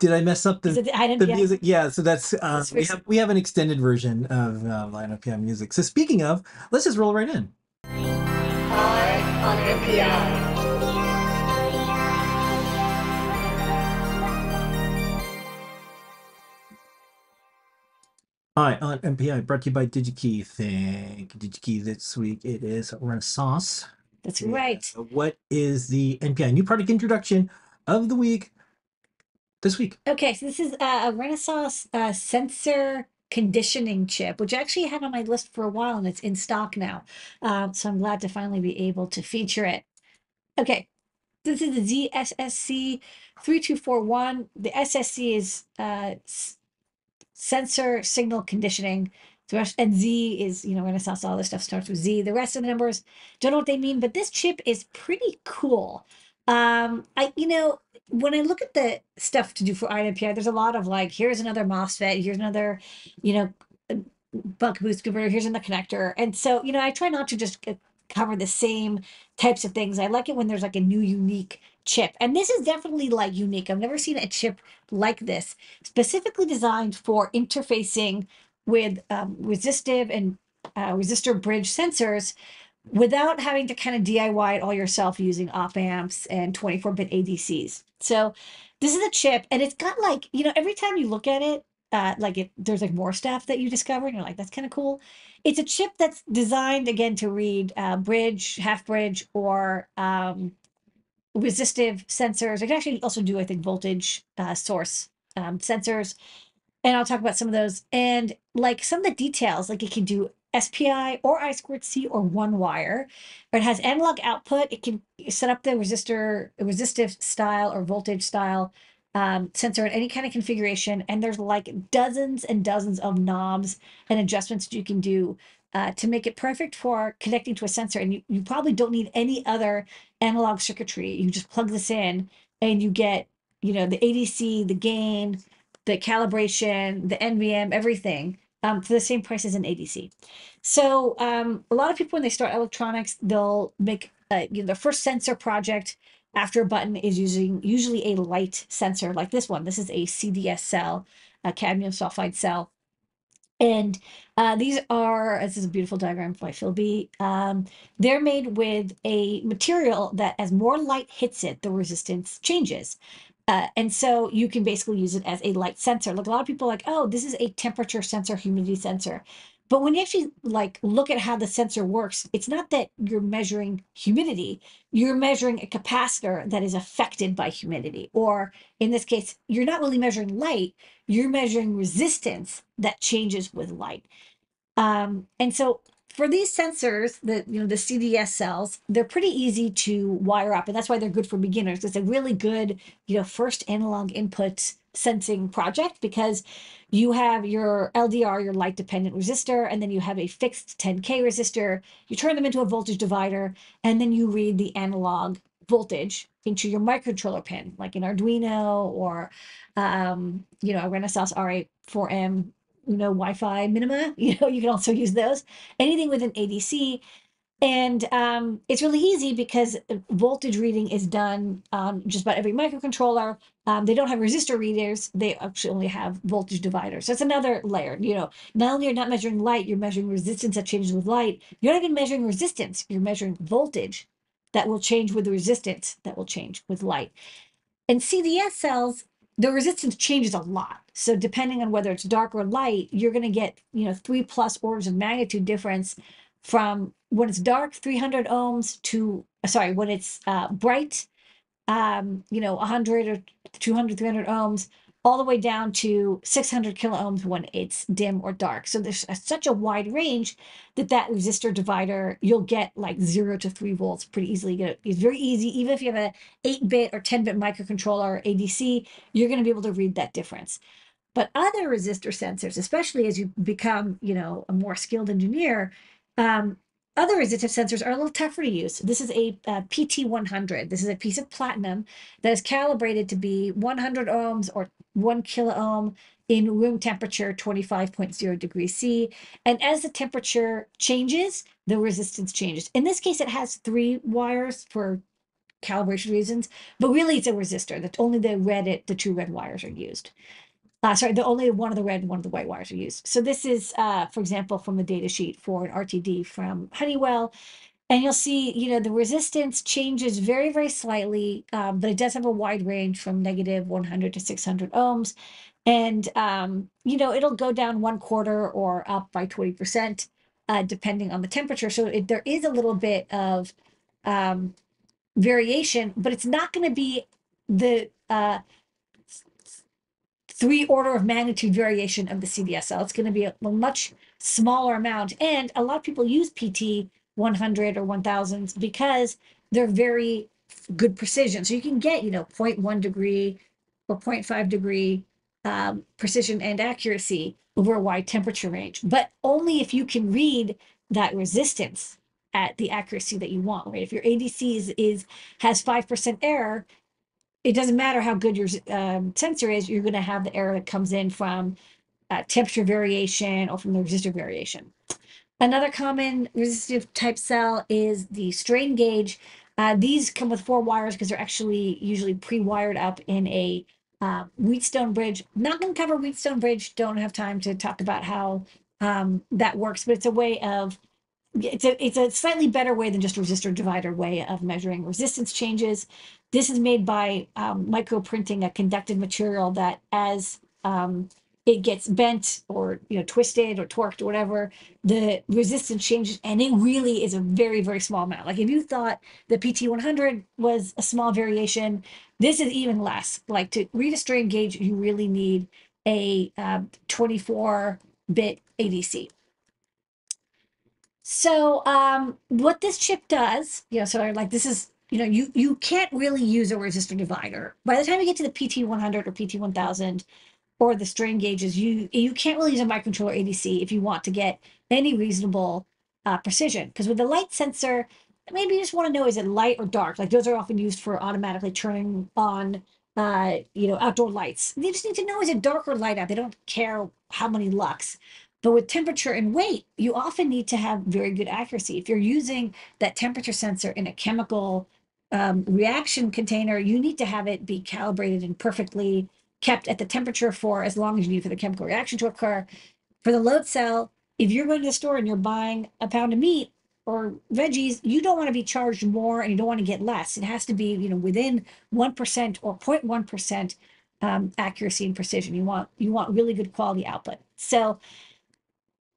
did I mess up the, the item? the yeah. music? Yeah, so that's uh, we have we have an extended version of uh, Lineup Piano music. So speaking of, let's just roll right in. Hi, on NPI, brought to you by DigiKey. Thank you, DigiKey. This week it is Renesas. That's Yeah. right. What is the NPI new product introduction of the week this week? Okay, so this is uh, a Renesas uh, sensor conditioning chip, which I actually had on my list for a while and it's in stock now. Um, so I'm glad to finally be able to feature it. Okay, this is the ZSSC 3241. The SSC is uh, sensor signal conditioning. Rest, and Z is, you know, Renesas, all this stuff starts with Z. The rest of the numbers don't know what they mean, but this chip is pretty cool. Um, I, you know, when I look at the stuff to do for INPI, there's a lot of like, here's another MOSFET, here's another, you know, buck boost converter, here's another connector. And so, you know, I try not to just uh, cover the same types of things. I like it when there's like a new unique chip. And this is definitely like unique. I've never seen a chip like this, specifically designed for interfacing with um, resistive and uh, resistor bridge sensors without having to kind of DIY it all yourself using op amps and 24 bit ADCs. So this is a chip and it's got like, you know, every time you look at it, uh, like it, there's like more stuff that you discover and you're like, that's kind of cool. It's a chip that's designed again to read uh, bridge, half bridge, or um, resistive sensors. It can actually also do, I think, voltage uh, source um, sensors. And I'll talk about some of those. And like some of the details, like it can do SPI or I squared C or one wire. Or it has analog output. It can set up the resistor, resistive style or voltage style um, sensor in any kind of configuration. And there's like dozens and dozens of knobs and adjustments that you can do uh, to make it perfect for connecting to a sensor. And you, you probably don't need any other analog circuitry. You just plug this in and you get, you know, the ADC, the gain, the calibration, the NVM, everything um, for the same price as an ADC. So um, a lot of people, when they start electronics, they'll make uh, you know, their first sensor project after a button is using usually a light sensor like this one. This is a CDS cell. a cadmium sulfide cell. And uh, these are, this is a beautiful diagram by Philby. Um, they're made with a material that as more light hits it, the resistance changes. Uh, and so you can basically use it as a light sensor. Like a lot of people are like, oh, this is a temperature sensor, humidity sensor. But when you actually like look at how the sensor works, it's not that you're measuring humidity, you're measuring a capacitor that is affected by humidity. Or in this case, you're not really measuring light, you're measuring resistance that changes with light. Um, and so for these sensors, the you know the CDS cells, they're pretty easy to wire up, and that's why they're good for beginners. It's a really good, you know, first analog input sensing project because you have your LDR, your light dependent resistor, and then you have a fixed 10K resistor. You turn them into a voltage divider, and then you read the analog voltage into your microcontroller pin, like an Arduino or, um, you know, a Renesas RA4M, you know, Wi-Fi minima. You know, you can also use those. Anything with an ADC. And um, it's really easy because uh, voltage reading is done on just about every microcontroller. Um, they don't have resistor readers; they actually only have voltage dividers. So it's another layer. You know, not only you're not measuring light, you're measuring resistance that changes with light. You're not even measuring resistance; you're measuring voltage that will change with the resistance that will change with light. And CDS cells, the resistance changes a lot. So depending on whether it's dark or light, you're going to get you know three plus orders of magnitude difference from when it's dark 300 ohms to sorry when it's uh, bright um you know 100 or 200 300 ohms all the way down to 600 kilo ohms when it's dim or dark. So there's a, such a wide range that that resistor divider you'll get like 0 to 3 volts pretty easily. It's very easy. Even if you have a 8 bit or 10 bit microcontroller or adc you're going to be able to read that difference. But other resistor sensors especially as you become you know a more skilled engineer um, other resistive sensors are a little tougher to use. This is a, uh PT100. This is a piece of platinum that is calibrated to be 100 ohms or 1 kilo ohm in room temperature 25.0 degrees C. And as the temperature changes, the resistance changes. In this case, it has three wires for calibration reasons, but really it's a resistor that only the red, the two red wires are used. Uh, sorry, the only one of the red and one of the white wires are used. So this is, uh, for example, from the data sheet for an RTD from Honeywell. And you'll see, you know, the resistance changes very, very slightly, um, but it does have a wide range from negative 100 to 600 ohms. And, um, you know, it'll go down one quarter or up by 20%, uh, depending on the temperature. So it, there is a little bit of um, variation, but it's not going to be the uh, three order of magnitude variation of the CDSL. It's going to be a, much smaller amount. And a lot of people use PT 100 or 1000s because they're very good precision. So you can get, you know, 0.1 degree or 0.5 degree um, precision and accuracy over a wide temperature range, but only if you can read that resistance at the accuracy that you want, right? If your ADC is, is has 5% error, it doesn't matter how good your um, sensor is, you're going to have the error that comes in from uh, temperature variation or from the resistor variation. Another common resistive type cell is the strain gauge. Uh, these come with four wires because they're actually usually pre-wired up in a uh, Wheatstone bridge. Not going to cover Wheatstone bridge. Don't have time to talk about how um, that works, but it's a way of it's a it's a slightly better way than just a resistor divider way of measuring resistance changes. This is made by um, microprinting a conductive material that as um, it gets bent or you know twisted or torqued or whatever, the resistance changes, and it really is a very very small amount. Like if you thought the PT 100 was a small variation, this is even less. Like to read a strain gauge, you really need a 24 bit ADC. So um, what this chip does, you know, so like this is, you know, you you can't really use a resistor divider. By the time you get to the PT100 or PT1000 or the strain gauges, you you can't really use a microcontroller ADC if you want to get any reasonable uh, precision. Because with the light sensor, maybe you just want to know is it light or dark? Like those are often used for automatically turning on uh, you know, outdoor lights. They just need to know is it dark or light out. They don't care how many lux. But with temperature and weight, you often need to have very good accuracy. If you're using that temperature sensor in a chemical um, reaction container, you need to have it be calibrated and perfectly kept at the temperature for as long as you need for the chemical reaction to occur. For the load cell, if you're going to the store and you're buying a pound of meat or veggies, you don't want to be charged more and you don't want to get less. It has to be, you know, within 1% or 0.1% um, accuracy and precision. You want you want really good quality output. So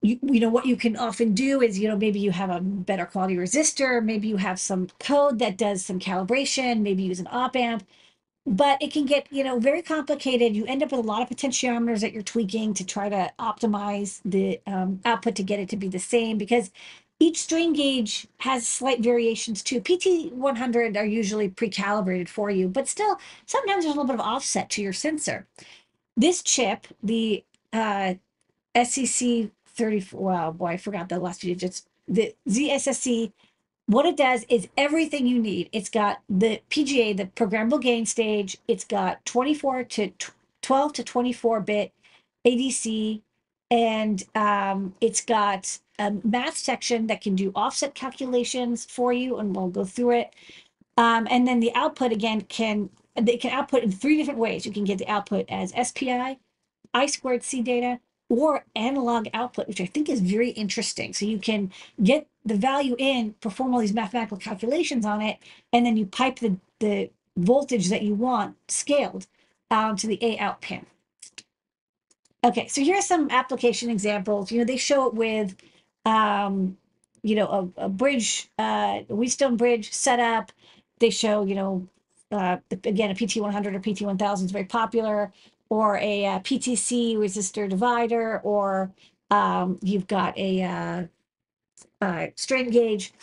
you, you know what you can often do is you know maybe you have a better quality resistor maybe you have some code that does some calibration maybe use an op amp but it can get you know very complicated. You end up with a lot of potentiometers that you're tweaking to try to optimize the um, output to get it to be the same because each strain gauge has slight variations too. Pt 100 are usually pre-calibrated for you but still sometimes there's a little bit of offset to your sensor. This chip the uh, SCC 34. Wow, boy, I forgot the last few digits. The ZSSC, what it does is everything you need. It's got the PGA, the programmable gain stage. It's got 24 to 12 to 24 bit ADC, and um, it's got a math section that can do offset calculations for you, and we'll go through it. Um, and then the output again can they can output in three different ways. You can get the output as SPI, I squared C data, or analog output, which I think is very interesting. So you can get the value in, perform all these mathematical calculations on it, and then you pipe the, the voltage that you want scaled um, to the A out pin. Okay, so here are some application examples. You know, they show it with, um, you know, a, a bridge, uh, a Wheatstone bridge setup. They show, you know, uh, again, a PT100 or PT1000 is very popular or a, uh PTC resistor divider, or um, you've got a uh, uh, strain gauge.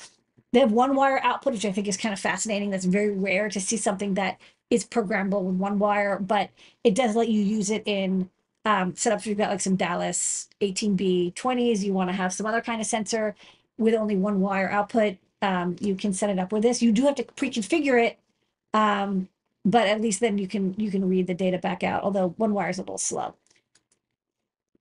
They have one wire output, which I think is kind of fascinating. That's very rare to see something that is programmable with one wire, but it does let you use it in um, setups. You've got like some Dallas 18B20s. You want to have some other kind of sensor with only one wire output. Um, you can set it up with this. You do have to pre-configure it um, but at least then you can you can read the data back out although one wire is a little slow.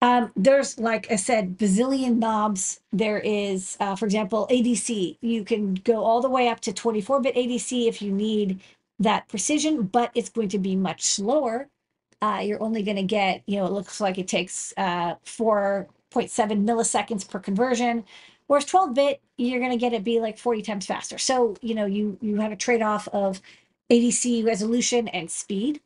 Um, there's like i said bazillion knobs. There is uh, for example adc you can go all the way up to 24 bit adc if you need that precision but it's going to be much slower. Uh, you're only going to get you know it looks like it takes uh, 4.7 milliseconds per conversion whereas 12 bit you're going to get it be like 40 times faster. So you know you you have a trade-off of ADC resolution and speed.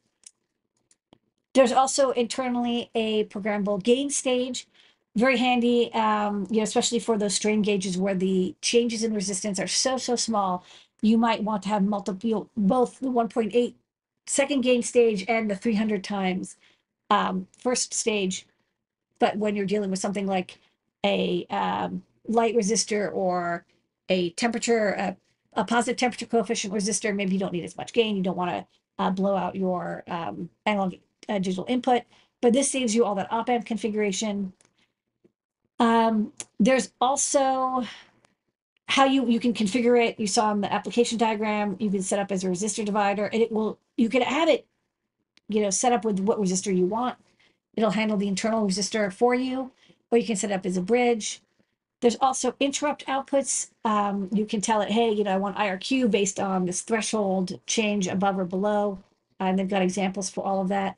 There's also internally a programmable gain stage, very handy, um, you know, especially for those strain gauges where the changes in resistance are so, so small. You might want to have multiple, both the 1.8 second gain stage and the 300 times um, first stage. But when you're dealing with something like a um, light resistor or a temperature, uh, a positive temperature coefficient resistor, maybe you don't need as much gain. You don't want to uh, blow out your um, analog uh, digital input, but this saves you all that op amp configuration. Um, there's also how you you can configure it. You saw in the application diagram. You can set up as a resistor divider, and it will. You can have it, you know, set up with what resistor you want. It'll handle the internal resistor for you, or you can set up as a bridge. There's also interrupt outputs. Um, you can tell it, hey, you know, I want IRQ based on this threshold change above or below. And they've got examples for all of that.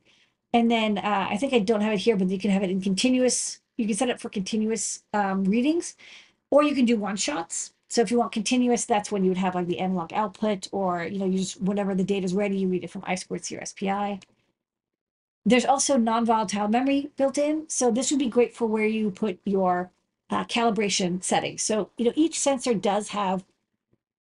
And then uh, I think I don't have it here, but you can have it in continuous. You can set it for continuous um, readings, or you can do one shots. So if you want continuous, that's when you would have like the analog output, or you know, you just whenever the data is ready, you read it from I squared C or SPI. There's also non-volatile memory built in, so this would be great for where you put your uh, calibration settings. So, you know, each sensor does have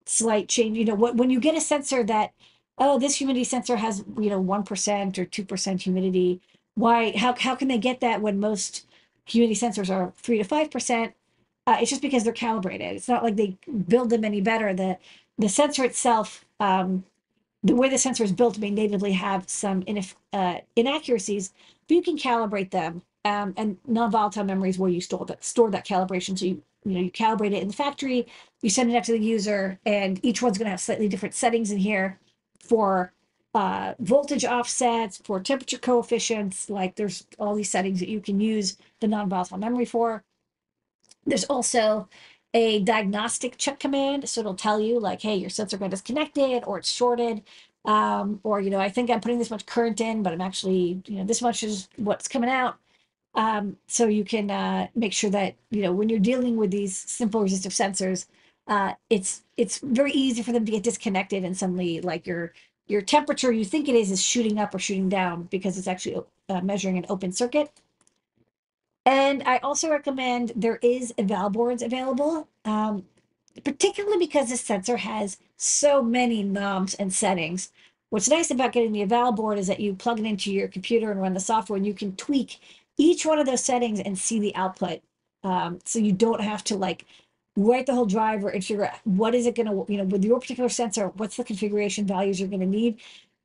slight change. You know, what when you get a sensor that, oh, this humidity sensor has, you know, 1% or 2% humidity, why, how, how can they get that when most humidity sensors are 3 to 5%? Uh, it's just because they're calibrated. It's not like they build them any better. The, the sensor itself, um, the way the sensor is built may natively have some uh, inaccuracies, but you can calibrate them um, and non-volatile memory is where you store that store that calibration. So you you know you calibrate it in the factory, you send it out to the user, and each one's going to have slightly different settings in here for uh, voltage offsets, for temperature coefficients. Like there's all these settings that you can use the non-volatile memory for. There's also a diagnostic check command, so it'll tell you like, hey, your sensor gun is connected or it's shorted, Um, or, you know, I think I'm putting this much current in, but I'm actually, you know, this much is what's coming out. Um, so you can uh, make sure that, you know, when you're dealing with these simple resistive sensors, uh, it's it's very easy for them to get disconnected and suddenly like your your temperature you think it is is shooting up or shooting down because it's actually uh, measuring an open circuit. And I also recommend there is eval boards available, um, particularly because this sensor has so many knobs and settings. What's nice about getting the eval board is that you plug it into your computer and run the software and you can tweak each one of those settings and see the output. Um, so you don't have to like write the whole driver and figure out what is it going to, you know, with your particular sensor, what's the configuration values you're going to need.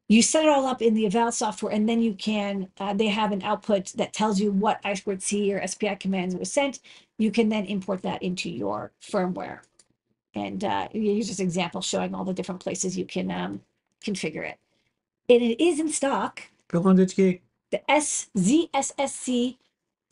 You set it all up in the eval software and then you can uh, they have an output that tells you what i squared c or spi commands was sent. You can then import that into your firmware. And uh, use this example showing all the different places you can um, configure it. And it is in stock. Bill on Geek. The szssc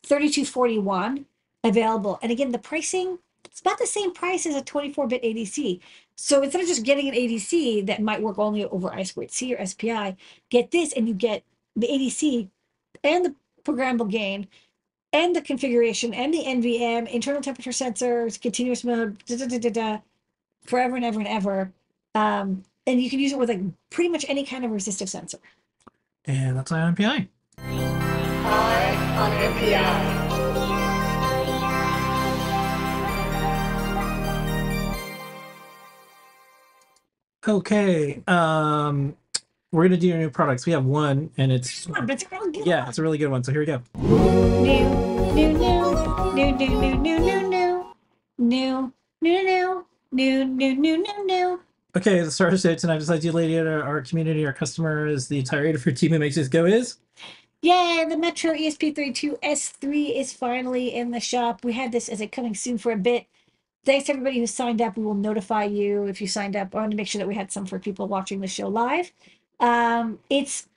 3241 available. And again the pricing it's about the same price as a 24-bit adc so instead of just getting an adc that might work only over i squared c or spi get this and you get the adc and the programmable gain and the configuration and the nvm internal temperature sensors continuous mode da, da, da, forever and ever and ever. Um, and you can use it with like pretty much any kind of resistive sensor. And that's on NPI. on NPI. Okay. Um, we're gonna do your new products. We have one, and it's but it's a real good yeah, it's a really good one. So here we go. new, new, new, new, new, new, new, new, new, new, new, new, new, new, new, new. Okay, the start of show tonight, besides you, lady, our, our community, our customers, the entire Adafruit team who makes this go is. Yeah, the Metro E ESP32 S3 is finally in the shop. We had this as a coming soon for a bit. Thanks to everybody who signed up. We will notify you if you signed up. I wanted to make sure that we had some for people watching the show live. Um, it's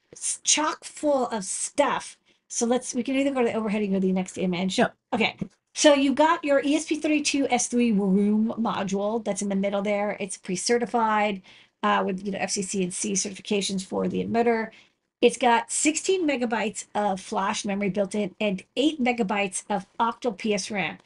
chock full of stuff. So let's we can either go to the overhead or go to the next image. Yep. Okay. So you've got your E ESP32 S3 WROOM module that's in the middle there. It's pre-certified uh, with you know FCC and C certifications for the emitter. It's got 16 megabytes of flash memory built in and 8 megabytes of octal PS RAM,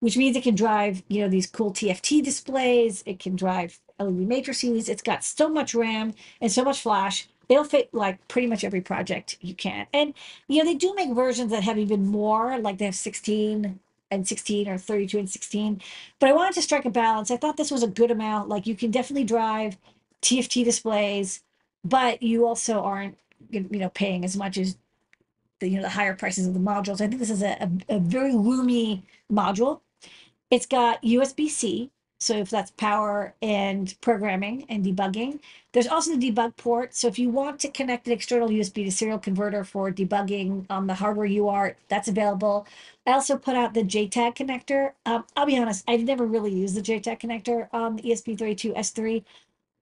which means it can drive, you know, these cool TFT displays. It can drive LED matrices. It's got so much RAM and so much flash. It'll fit like pretty much every project you can. And, you know, they do make versions that have even more, like they have 16 and 16 or 32 and 16. But I wanted to strike a balance. I thought this was a good amount. Like you can definitely drive TFT displays, but you also aren't you know paying as much as the you know the higher prices of the modules. I think this is a, a, a very roomy module. It's got USB C, so if that's power and programming and debugging. There's also the debug port. So if you want to connect an external USB to serial converter for debugging on the hardware you are, that's available. I also put out the JTAG connector. Um, I'll be honest, I've never really used the JTAG connector on the E ESP32 S3,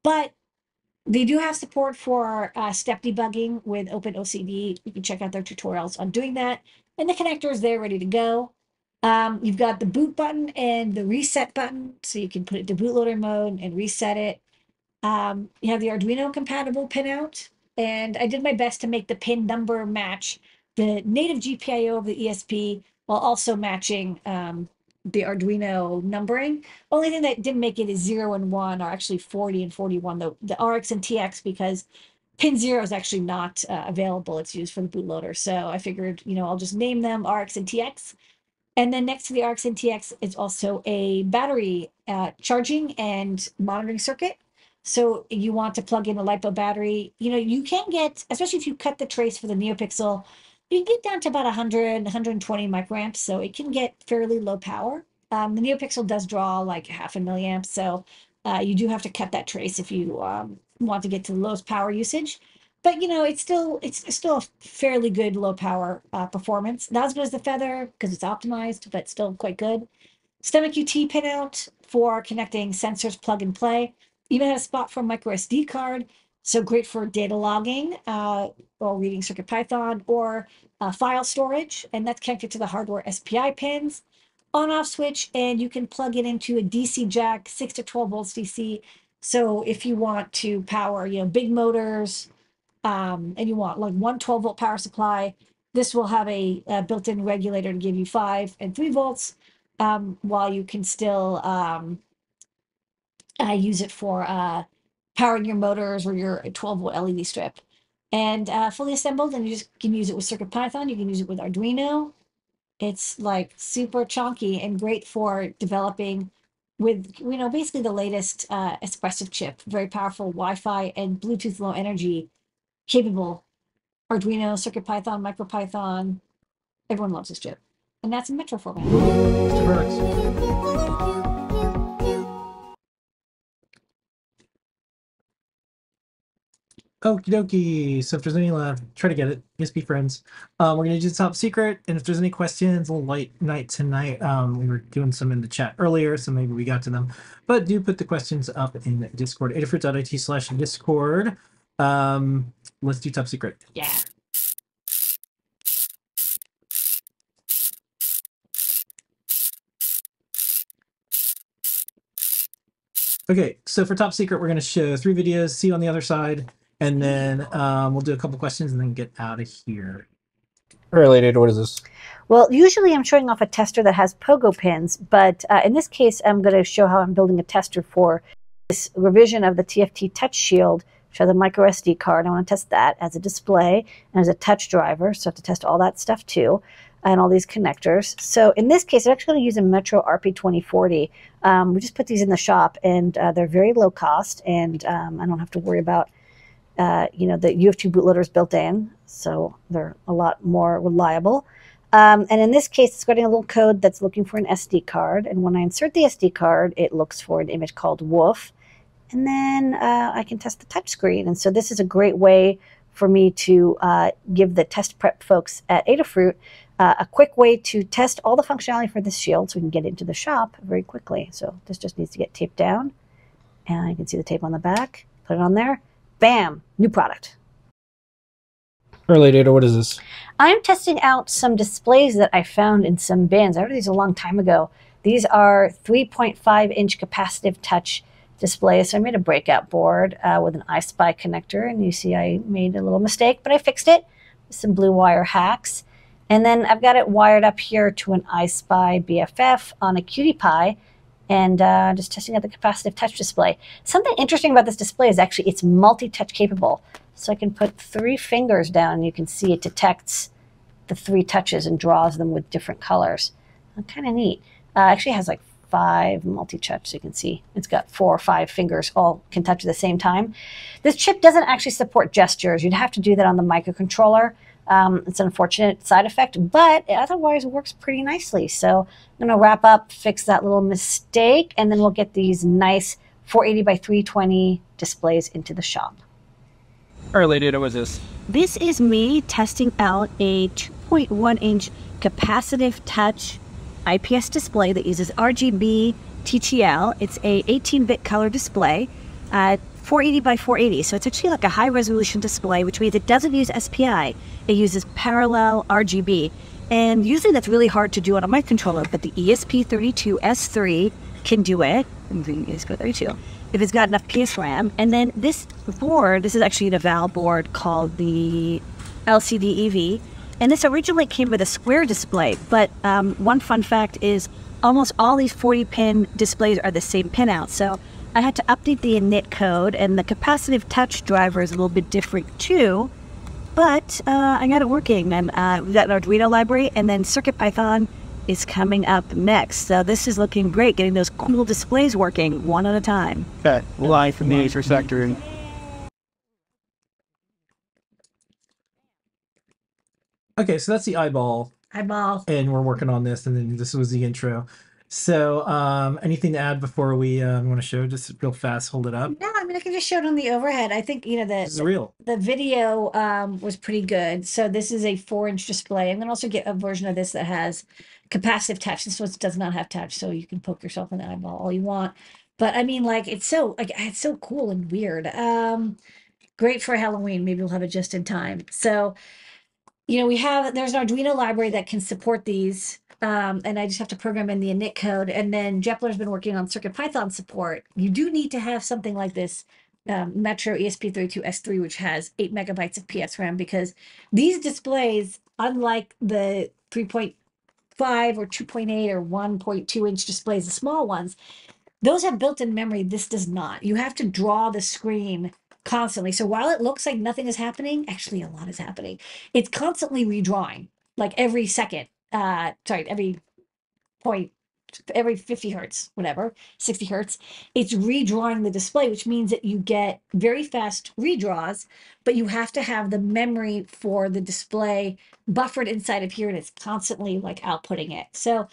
but they do have support for uh, step debugging with OpenOCD. You can check out their tutorials on doing that. And the connector is there ready to go. Um, you've got the boot button and the reset button, so you can put it to bootloader mode and reset it. Um, you have the Arduino compatible pinout, and I did my best to make the pin number match the native GPIO of the ESP while also matching um, the Arduino numbering. Only thing that didn't make it is zero and one are actually 40 and 41, the, the RX and TX, because pin zero is actually not uh, available. It's used for the bootloader. So I figured, you know, I'll just name them RX and TX. And then next to the RX and TX is also a battery uh, charging and monitoring circuit. So you want to plug in a LiPo battery, you know, you can get, especially if you cut the trace for the NeoPixel, you can get down to about 100, 120 microamps. So it can get fairly low power. Um, the NeoPixel does draw like half a milliamp. So uh, you do have to cut that trace if you um, want to get to the lowest power usage. But you know, it's still it's still a fairly good low power uh, performance. Not as good as the Feather because it's optimized, but still quite good. Stemma QT pinout for connecting sensors plug and play. Even had a spot for micro SD card, so great for data logging uh, or reading CircuitPython or uh, file storage, and that's connected to the hardware SPI pins. On-off switch, and you can plug it into a DC jack, six to twelve volts DC. So if you want to power, you know, big motors, um, and you want like one 12 volt power supply, this will have a, a built-in regulator to give you five and three volts, um, while you can still um, uh, use it for uh, powering your motors or your 12 volt LED strip. And uh, fully assembled, and you just can use it with CircuitPython. You can use it with Arduino. It's like super chunky and great for developing with you know basically the latest uh, Espressif chip, very powerful Wi-Fi and Bluetooth Low Energy capable Arduino, CircuitPython, MicroPython. Everyone loves this chip, and that's in Metro format. Okie dokie. So if there's any left, try to get it. Just be friends. Um, we're gonna do top secret, and if there's any questions, a little late night tonight. Um, we were doing some in the chat earlier, so maybe we got to them. But do put the questions up in Discord. adafru.it slash Discord. Um, let's do top secret. Yeah. Okay, so for top secret, we're going to show three videos. See you on the other side, and then um, we'll do a couple questions and then get out of here. Related, what is this? Well, usually I'm showing off a tester that has pogo pins, but uh, in this case, I'm going to show how I'm building a tester for this revision of the TFT Touch Shield, which has a micro SD card. I want to test that as a display and as a touch driver, so I have to test all that stuff too, and all these connectors. So in this case, I'm actually going to use a Metro RP2040. Um, we just put these in the shop, and uh, they're very low cost, and um, I don't have to worry about uh, you know, the UF2 bootloader is built in, so they're a lot more reliable. Um, and in this case, it's getting a little code that's looking for an SD card. And when I insert the SD card, it looks for an image called WOOF. And then uh, I can test the touchscreen. And so this is a great way for me to uh, give the test prep folks at Adafruit uh, a quick way to test all the functionality for this shield so we can get into the shop very quickly. So this just needs to get taped down. And you can see the tape on the back. Put it on there. Bam! New product. Early data, what is this? I'm testing out some displays that I found in some bins. I ordered these a long time ago. These are 3.5 inch capacitive touch displays. So I made a breakout board uh, with an EYESPI connector, and you see I made a little mistake, but I fixed it with some blue wire hacks. And then I've got it wired up here to an EYESPI BFF on a QT Py, and uh, just testing out the capacitive touch display. Something interesting about this display is actually it's multi-touch capable. So I can put three fingers down and you can see it detects the three touches and draws them with different colors. Kind of neat. Uh, actually has like five multi-touch, so you can see it's got four or five fingers all can touch at the same time. This chip doesn't actually support gestures. You'd have to do that on the microcontroller. Um, it's an unfortunate side effect, but it otherwise works pretty nicely. So I'm going to wrap up, fix that little mistake, and then we'll get these nice 480 by 320 displays into the shop. Related, was this? This is me testing out a 2.1 inch capacitive touch IPS display that uses RGB TTL. It's a 18-bit color display, uh, 480 by 480. So it's actually like a high resolution display, which means it doesn't use SPI. It uses parallel RGB. And usually that's really hard to do on a microcontroller, but the E ESP32S3 can do it. ESP32 if it's got enough PSRAM. And then this board, this is actually an eval board called the LCD EV. And this originally came with a square display, but um, one fun fact is almost all these 40 pin displays are the same pinout. So I had to update the init code, and the capacitive touch driver is a little bit different too. But uh, I got it working, and uh, we've got an Arduino library, and then CircuitPython is coming up next. So this is looking great, getting those cool displays working one at a time. Okay, live from the Acer sector. Okay, so that's the eyeball, Eyeball. and we're working on this, and then this was the intro. So, um, anything to add before we um, want to show? Just real fast, hold it up. No, I mean I can just show it on the overhead. I think you know This is the real. the video um, was pretty good. So this is a four inch display. I'm gonna also get a version of this that has capacitive touch. This one does not have touch, so you can poke yourself in the eyeball all you want. But I mean, like it's so like it's so cool and weird. Um, great for Halloween. Maybe we'll have it just in time. So, you know, we have there's an Arduino library that can support these um, and I just have to program in the init code. And then Jepler's been working on CircuitPython support. You do need to have something like this um, Metro ESP32S3, which has eight megabytes of PS RAM, because these displays, unlike the 3.5 or 2.8 or 1.2 inch displays, the small ones, those have built-in memory. This does not. You have to draw the screen constantly. So while it looks like nothing is happening, actually a lot is happening. It's constantly redrawing, like every second. Uh, sorry, every point, every 50 hertz, whatever, 60 hertz. It's redrawing the display, which means that you get very fast redraws, but you have to have the memory for the display buffered inside of here, and it's constantly like outputting it. So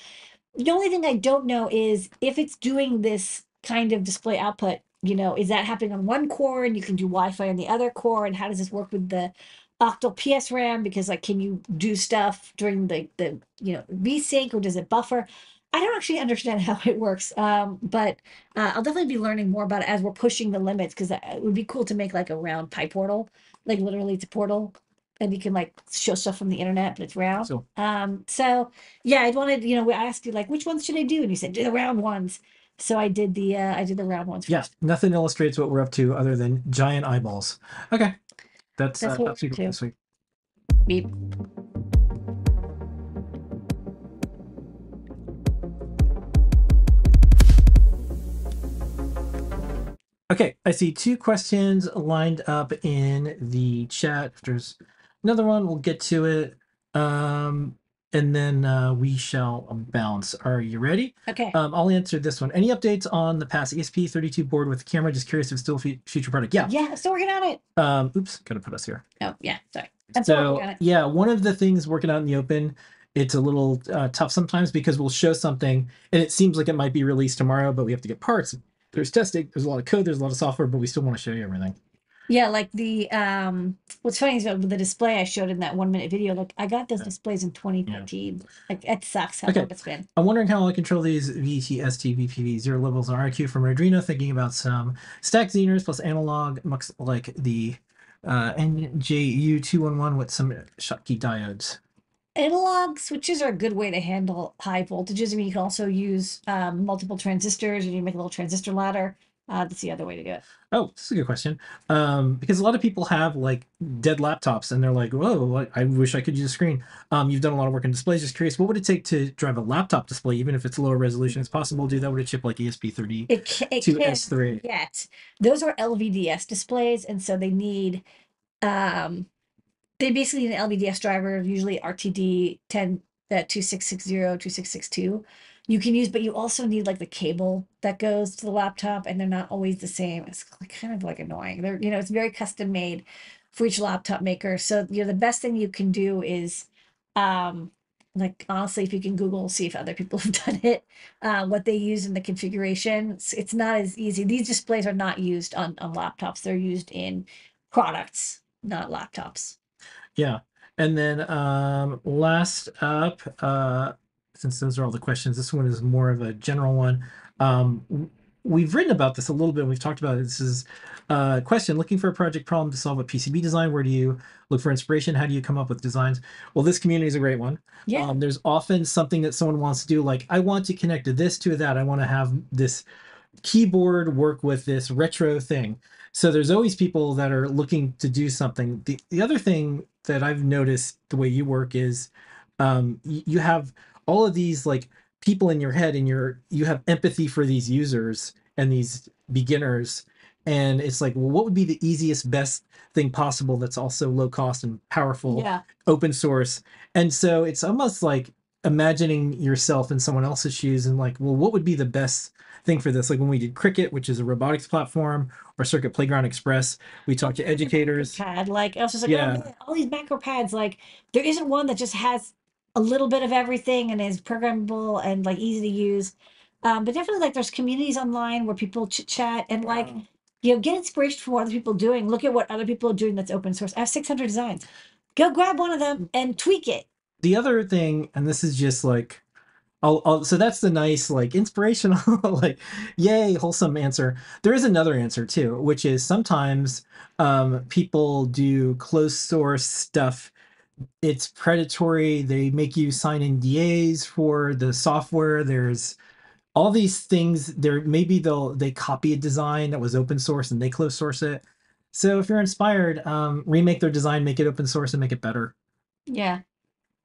the only thing I don't know is if it's doing this kind of display output, you know, is that happening on one core and you can do Wi-Fi on the other core? And how does this work with the octal PS RAM? Because like, can you do stuff during the, the, you know, VSync or does it buffer? I don't actually understand how it works. Um, but uh, I'll definitely be learning more about it as we're pushing the limits because it would be cool to make like a round PyPortal, like literally it's a portal and you can like show stuff from the internet, but it's round. So- um, so yeah, I wanted, you know, I asked you like, which ones should I do? And you said, do the round ones. So I did the, uh, I did the round ones. Yeah, nothing illustrates what we're up to other than giant eyeballs. Okay, that's That's uh, that's we're super up to. this week. Beep. Okay, I see two questions lined up in the chat. If there's another one, we'll get to it. Um, and then uh, we shall bounce. Are you ready? Okay. Um, I'll answer this one. Any updates on the past ESP32 board with the camera? Just curious if it's still a fe- future product. Yeah. yeah, still working on it. Um, oops, gotta put us here. Oh, yeah, sorry. I'm still So working on it. yeah, one of the things working out in the open, it's a little uh, tough sometimes because we'll show something and it seems like it might be released tomorrow, but we have to get parts. There's testing. There's a lot of code. There's a lot of software, but we still want to show you everything. Yeah, like the um what's funny is with the display I showed in that one minute video, like I got those displays in 2014. Like it sucks how Okay. long it's been. I'm wondering how I control these VTST VPV zero levels on RIQ from Arduino. Thinking about some stack Zeners plus analog, mux- like the uh, NJU211 with some Schottky diodes. Analog switches are a good way to handle high voltages. I mean, you can also use um, multiple transistors and you make a little transistor ladder. Uh, that's the other way to do it. Oh, this is a good question. Um, because a lot of people have like dead laptops and they're like, whoa, I wish I could use a screen. Um, you've done a lot of work in displays. Just curious, what would it take to drive a laptop display, even if it's lower resolution? It's possible to do that with a chip like ESP32 it can, it S3? yet. Those are LVDS displays, and so they need um they basically need an LVDS driver, usually RTD 10 uh, 2660, 2662. You can use, but you also need like the cable that goes to the laptop, and they're not always the same. It's kind of like annoying. They're, you know, it's very custom made for each laptop maker. So, you know, the best thing you can do is um like honestly, if you can Google, see if other people have done it, uh, what they use in the configuration. It's, it's not as easy. These displays are not used on, on laptops. They're used in products, not laptops. Yeah. And then um, last up, uh, since those are all the questions, this one is more of a general one. Um, we've written about this a little bit. We've talked about it. This is a question looking for a project problem to solve a PCB design. Where do you look for inspiration? How do you come up with designs? Well, this community is a great one. Yeah. Um, there's often something that someone wants to do, like, I want to connect this to that. I want to have this keyboard work with this retro thing. So there's always people that are looking to do something. The the other thing that I've noticed the way you work is um you have all of these like people in your head and you're you have empathy for these users and these beginners and it's like well what would be the easiest best thing possible that's also low cost and powerful Yeah. open source and so it's almost like imagining yourself in someone else's shoes and like well what would be the best thing for this like when we did Crickit which is a robotics platform or circuit playground express we talked to educators Pad, like I was just like, oh, Yeah. oh, all these macro pads, like there isn't one that just has a little bit of everything and is programmable and like easy to use. Um, but definitely like there's communities online where people chit chat and like you know get inspiration from what other people doing. Look at what other people are doing that's open source. I have 600 designs. Go grab one of them and tweak it. the other thing and this is just like I'll, I'll so that's the nice like inspirational like yay wholesome answer there is another answer too which is sometimes um people do closed source stuff it's predatory. They make you sign NDAs for the software. There's all these things. There maybe they'll they copy a design that was open source and they close source it. So if you're inspired, um, remake their design, make it open source, and make it better. Yeah.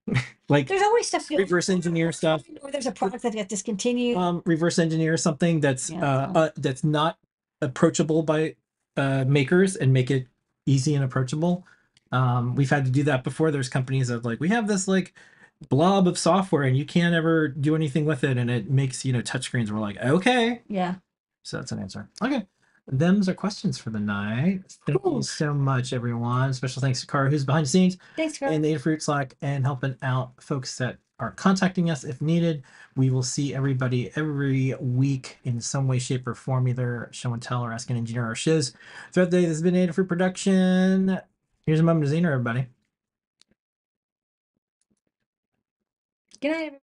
Like There's always stuff. reverse engineer stuff. Or there's a product that got discontinued. Um, reverse engineer something that's Yeah. uh, uh that's not approachable by uh makers and make it easy and approachable. Um, we've had to do that before. There's companies that like we have this like blob of software and you can't ever do anything with it and it makes you know touchscreens. We're like okay, yeah. so that's an answer. Okay. Them's are questions for the night. Thank Cool. you so much, everyone. Special thanks to Cara, who's behind the scenes Thanks, girl. and the Adafruit Slack and helping out folks that are contacting us if needed. We will see everybody every week in some way, shape, or form, either show and tell or ask an engineer or shows. Throughout the day, this has been Adafruit Production. Here's a moment of Xena, everybody. Good night. everyone.